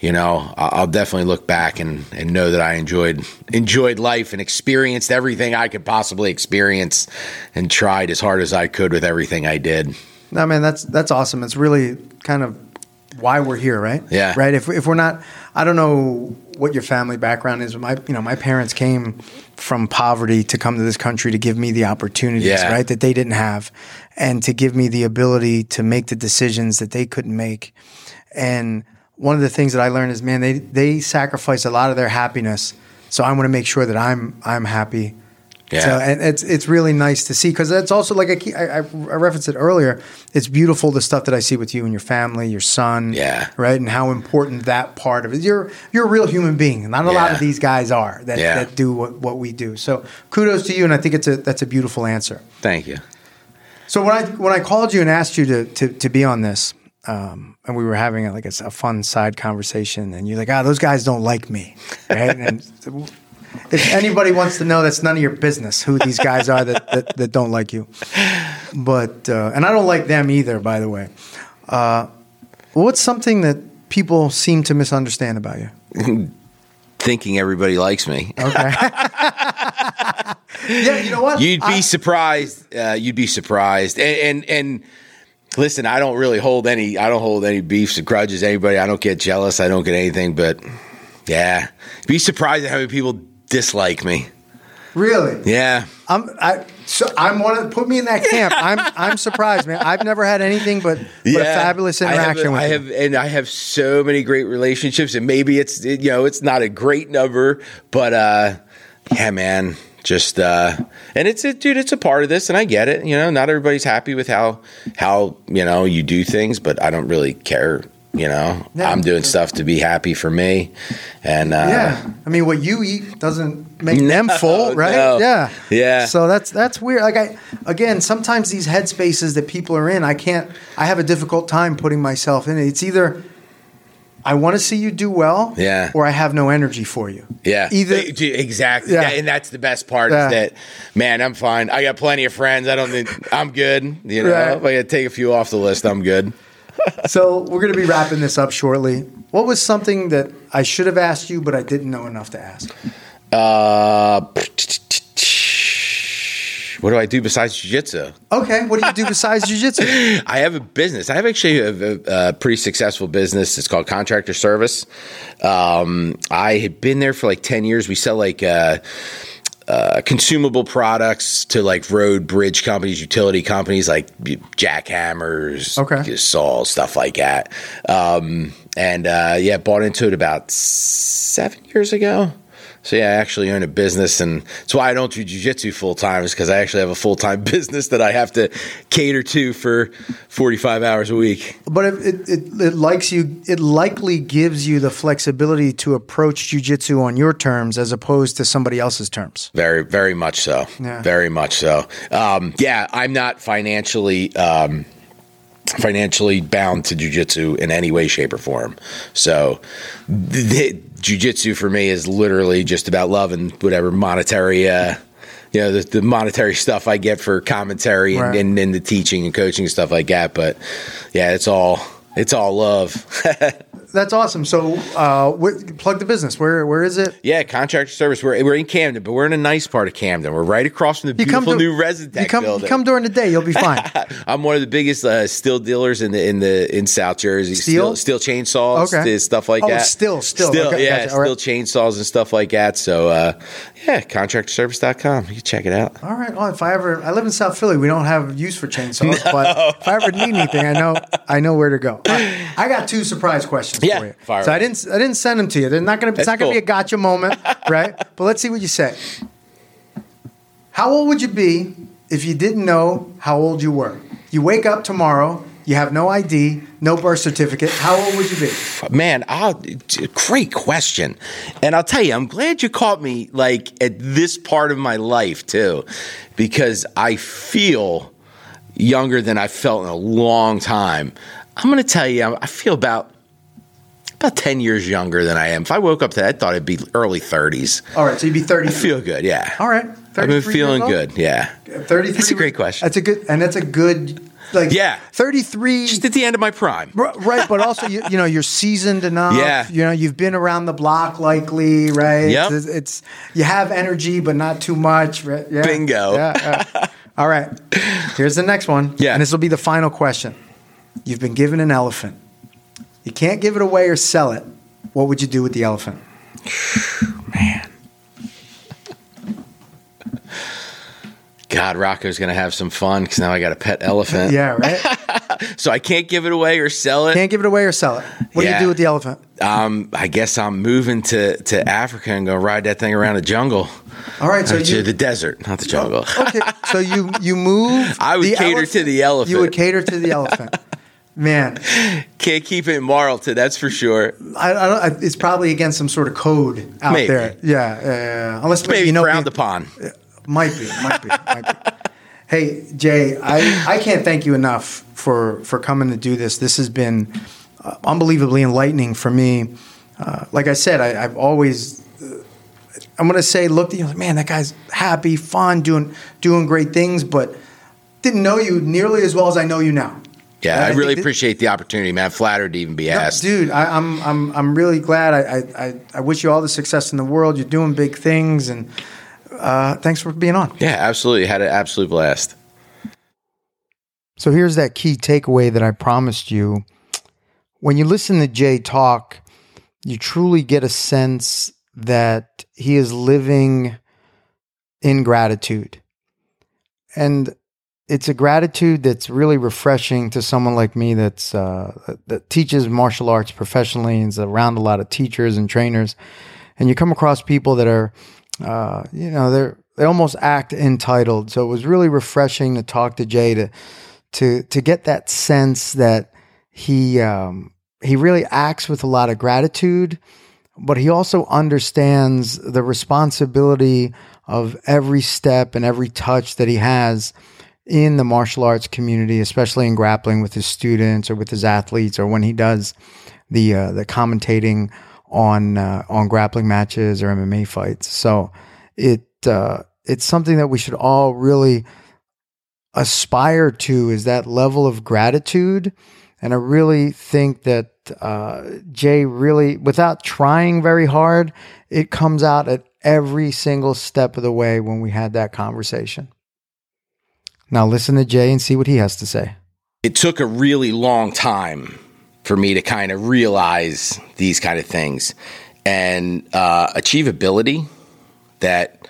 you know I'll definitely look back and and know that I enjoyed enjoyed life and experienced everything I could possibly experience and tried as hard as I could with everything I did No, man, that's that's awesome. It's really kind of why we're here, right? Yeah. Right. If if we're not, I don't know what your family background is. But my you know my parents came from poverty to come to this country to give me the opportunities, Yeah. right, that they didn't have, and to give me the ability to make the decisions that they couldn't make. And one of the things that I learned is, man, they they sacrifice a lot of their happiness. So I want to make sure that I'm I'm happy. Yeah. So, and it's it's really nice to see because it's also like I, keep, I I referenced it earlier. It's beautiful the stuff that I see with you and your family, your son, Yeah. right, and how important that part of it. You're you're a real human being. Not a lot of these guys are that, Yeah. that do what, what we do. So kudos to you, and I think it's a that's a beautiful answer. thank you So when I when I called you and asked you to to, to be on this, um, and we were having a, like a, a fun side conversation, and you're like, "Ah, those guys don't like me," right? and if anybody wants to know, that's none of your business who these guys are that that, that don't like you. But uh, and I don't like them either, by the way. Uh, what's something that people seem to misunderstand about you? thinking everybody likes me Okay. yeah, you know what? You'd be I- surprised. Uh, you'd be surprised. And, and and listen, I don't really hold any. I don't hold any beefs or grudges. Anybody. I don't get jealous. I don't get anything. But yeah, be surprised at how many people dislike me. really. Yeah. I'm I so I'm one of put me in that camp. I'm I'm surprised, man. I've never had anything but, but a fabulous I have- interaction with I you. have, and I have so many great relationships, and maybe it's it- you know it's not a great number, but uh, yeah, man, just uh, and it's a dude, it's a part of this, and I get it. You know, not everybody's happy with how how you know you do things, but I don't really care. You know, Yeah. I'm doing stuff to be happy for me, and uh, yeah, I mean, what you eat doesn't make them full, right? no. Yeah, Yeah. So that's that's weird. Like I, again, sometimes these headspaces that people are in, I can't. I have a difficult time putting myself in it. It's either I want to see you do well, Yeah. or I have no energy for you. Yeah, Either- exactly. Yeah. And that's the best part Yeah. is that, man, I'm fine. I got plenty of friends. I don't think I'm good. You know, Right. if I take a few off the list, I'm good. So we're going to be wrapping this up shortly. What was something that I should have asked you, but I didn't know enough to ask? Uh, what do I do besides jiu-jitsu? Okay, what do you do besides jujitsu? I have a business. I have actually a, a, a pretty successful business. It's called Contractor Service. Um, I had been there for like ten years. We sell like uh, uh, consumable products to like road bridge companies, utility companies, like jackhammers, Okay. saws, stuff like that. Um, and uh, yeah, bought into it about seven years ago. So yeah, I actually own a business, and that's why I don't do jujitsu full time. Is because I actually have a full time business that I have to cater to for forty five hours a week. But it, it, it, it likes you. It likely gives you the flexibility to approach jujitsu on your terms as opposed to somebody else's terms. Very, very much so. Yeah. Very much so. Um, yeah, I'm not financially um, financially bound to jujitsu in any way, shape, or form. So, jujitsu for me is literally just about love and whatever monetary. Uh, you know the, the monetary stuff I get for commentary and, Right. and, and the teaching and coaching and stuff like that, but yeah, it's all it's all love. That's awesome. So, uh, plug the business. Where where is it? Yeah, contractor service. We're, we're in Camden, but we're in a nice part of Camden. We're right across from the beautiful dur- new Residentech you come, building. You come during the day, you'll be fine. I'm one of the biggest uh, steel dealers in the in the in South Jersey. Steel? steel, steel chainsaws, Okay. to stuff like Oh, that. still, still. still, Okay, yeah, gotcha. Steel right. chainsaws and stuff like that. So, uh, yeah, contractorservice.com. You can check it out. All right. Well, if I ever, I live in South Philly. We don't have use for chainsaws, but if I ever need anything, I know, I know where to go. I got two surprise questions Yeah, for you. fire so I didn't, I didn't send them to you. They're not going to, it's That's not going to cool. be a gotcha moment, right? But let's see what you say. How old would you be if you didn't know how old you were? You wake up tomorrow, you have no ID, no birth certificate. How old would you be? Man, I'll, great question. And I'll tell you, I'm glad you caught me like at this part of my life too, because I feel younger than I felt in a long time. I'm going to tell you, I feel about about 10 years younger than I am. If I woke up today, I thought it'd be early 30s. All right, so you'd be 30. I feel good, yeah. All right. I've been feeling good, yeah. 33. That's a great question. That's a good, and that's a good, like, Yeah. 33. Just at the end of my prime. Right, but also you, you know you're seasoned enough. Yeah. you know you've been around the block, likely, right? Yep. It's, it's you have energy, but not too much. Right? Yeah. Bingo. Yeah, yeah. All right. Here's the next one. Yeah. and this will be the final question. You've been given an elephant. You can't give it away or sell it. What would you do with the elephant? Man. God, Rocco's going to have some fun because now I got a pet elephant. Yeah, right. So I can't give it away or sell it. can't give it away or sell it. What do you do with the elephant? Um, I guess I'm moving to, to Africa and to ride that thing around the jungle. All right, so to you the desert, not the jungle. okay, so you you move. I would cater to the elephant. You would cater to the elephant. Man, Can't keep it in Marlton, that's for sure. I, I don't, I, it's probably against some sort of code out Maybe. there. Yeah, unless Maybe you know frowned it- upon. Might be, might be, might be. Hey Jay, I, I can't thank you enough for for coming to do this. This has been uh, unbelievably enlightening for me. Uh, like I said, I, I've always. Uh, I'm gonna say, looked at you, like, man, that guy's happy, fun, doing doing great things, but didn't know you nearly as well as I know you now. Yeah, I I, really that- appreciate the opportunity, man. Flattered to even be No, asked. dude, I, I'm I'm I'm really glad. I, I I I wish you all the success in the world. You're doing big things, and uh, thanks for being on. Yeah, absolutely. Had an absolute blast. So here's that key takeaway that I promised you. When you listen to Jay talk, you truly get a sense that he is living in gratitude. And it's a gratitude that's really refreshing to someone like me that's uh, that teaches martial arts professionally and is around a lot of teachers and trainers. And you come across people that are, uh, you know, they're they almost act entitled. So it was really refreshing to talk to Jay to to to get that sense that he um, he really acts with a lot of gratitude, but he also understands the responsibility of every step and every touch that he has in the martial arts community, especially in grappling with his students or with his athletes or when he does the uh, the commentating on uh, on grappling matches or MMA fights. So it uh, it's something that we should all really aspire to is that level of gratitude. And I really think that uh, Jay really, without trying very hard, it comes out at every single step of the way when we had that conversation. Now listen to Jay and see what he has to say. It took a really long time for me to kind of realize these kind of things and uh, achievability that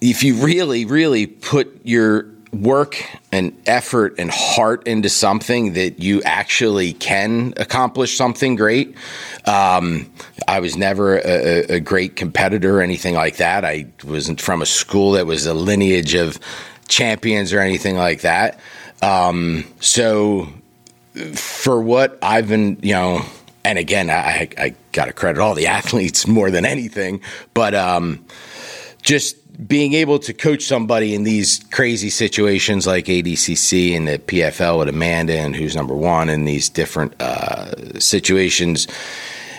if you really, really put your work and effort and heart into something that you actually can accomplish something great. Um, I was never a, a, great competitor or anything like that. I wasn't from a school that was a lineage of champions or anything like that. Um, so for what I've been, you know, and again, I, I got to credit all the athletes more than anything, but um, just being able to coach somebody in these crazy situations like ADCC and the PFL with Amanda and who's number one in these different uh, situations,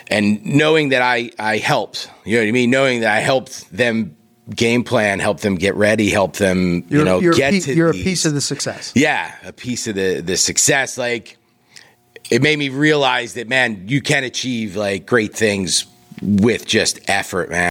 and knowing that I I helped, you know what I mean, knowing that I helped them game plan, help them get ready, help them you're, you know you're get a, to. You're these. a piece of the success. Yeah, a piece of the the success. Like it made me realize that man, you can achieve like great things with just effort, man.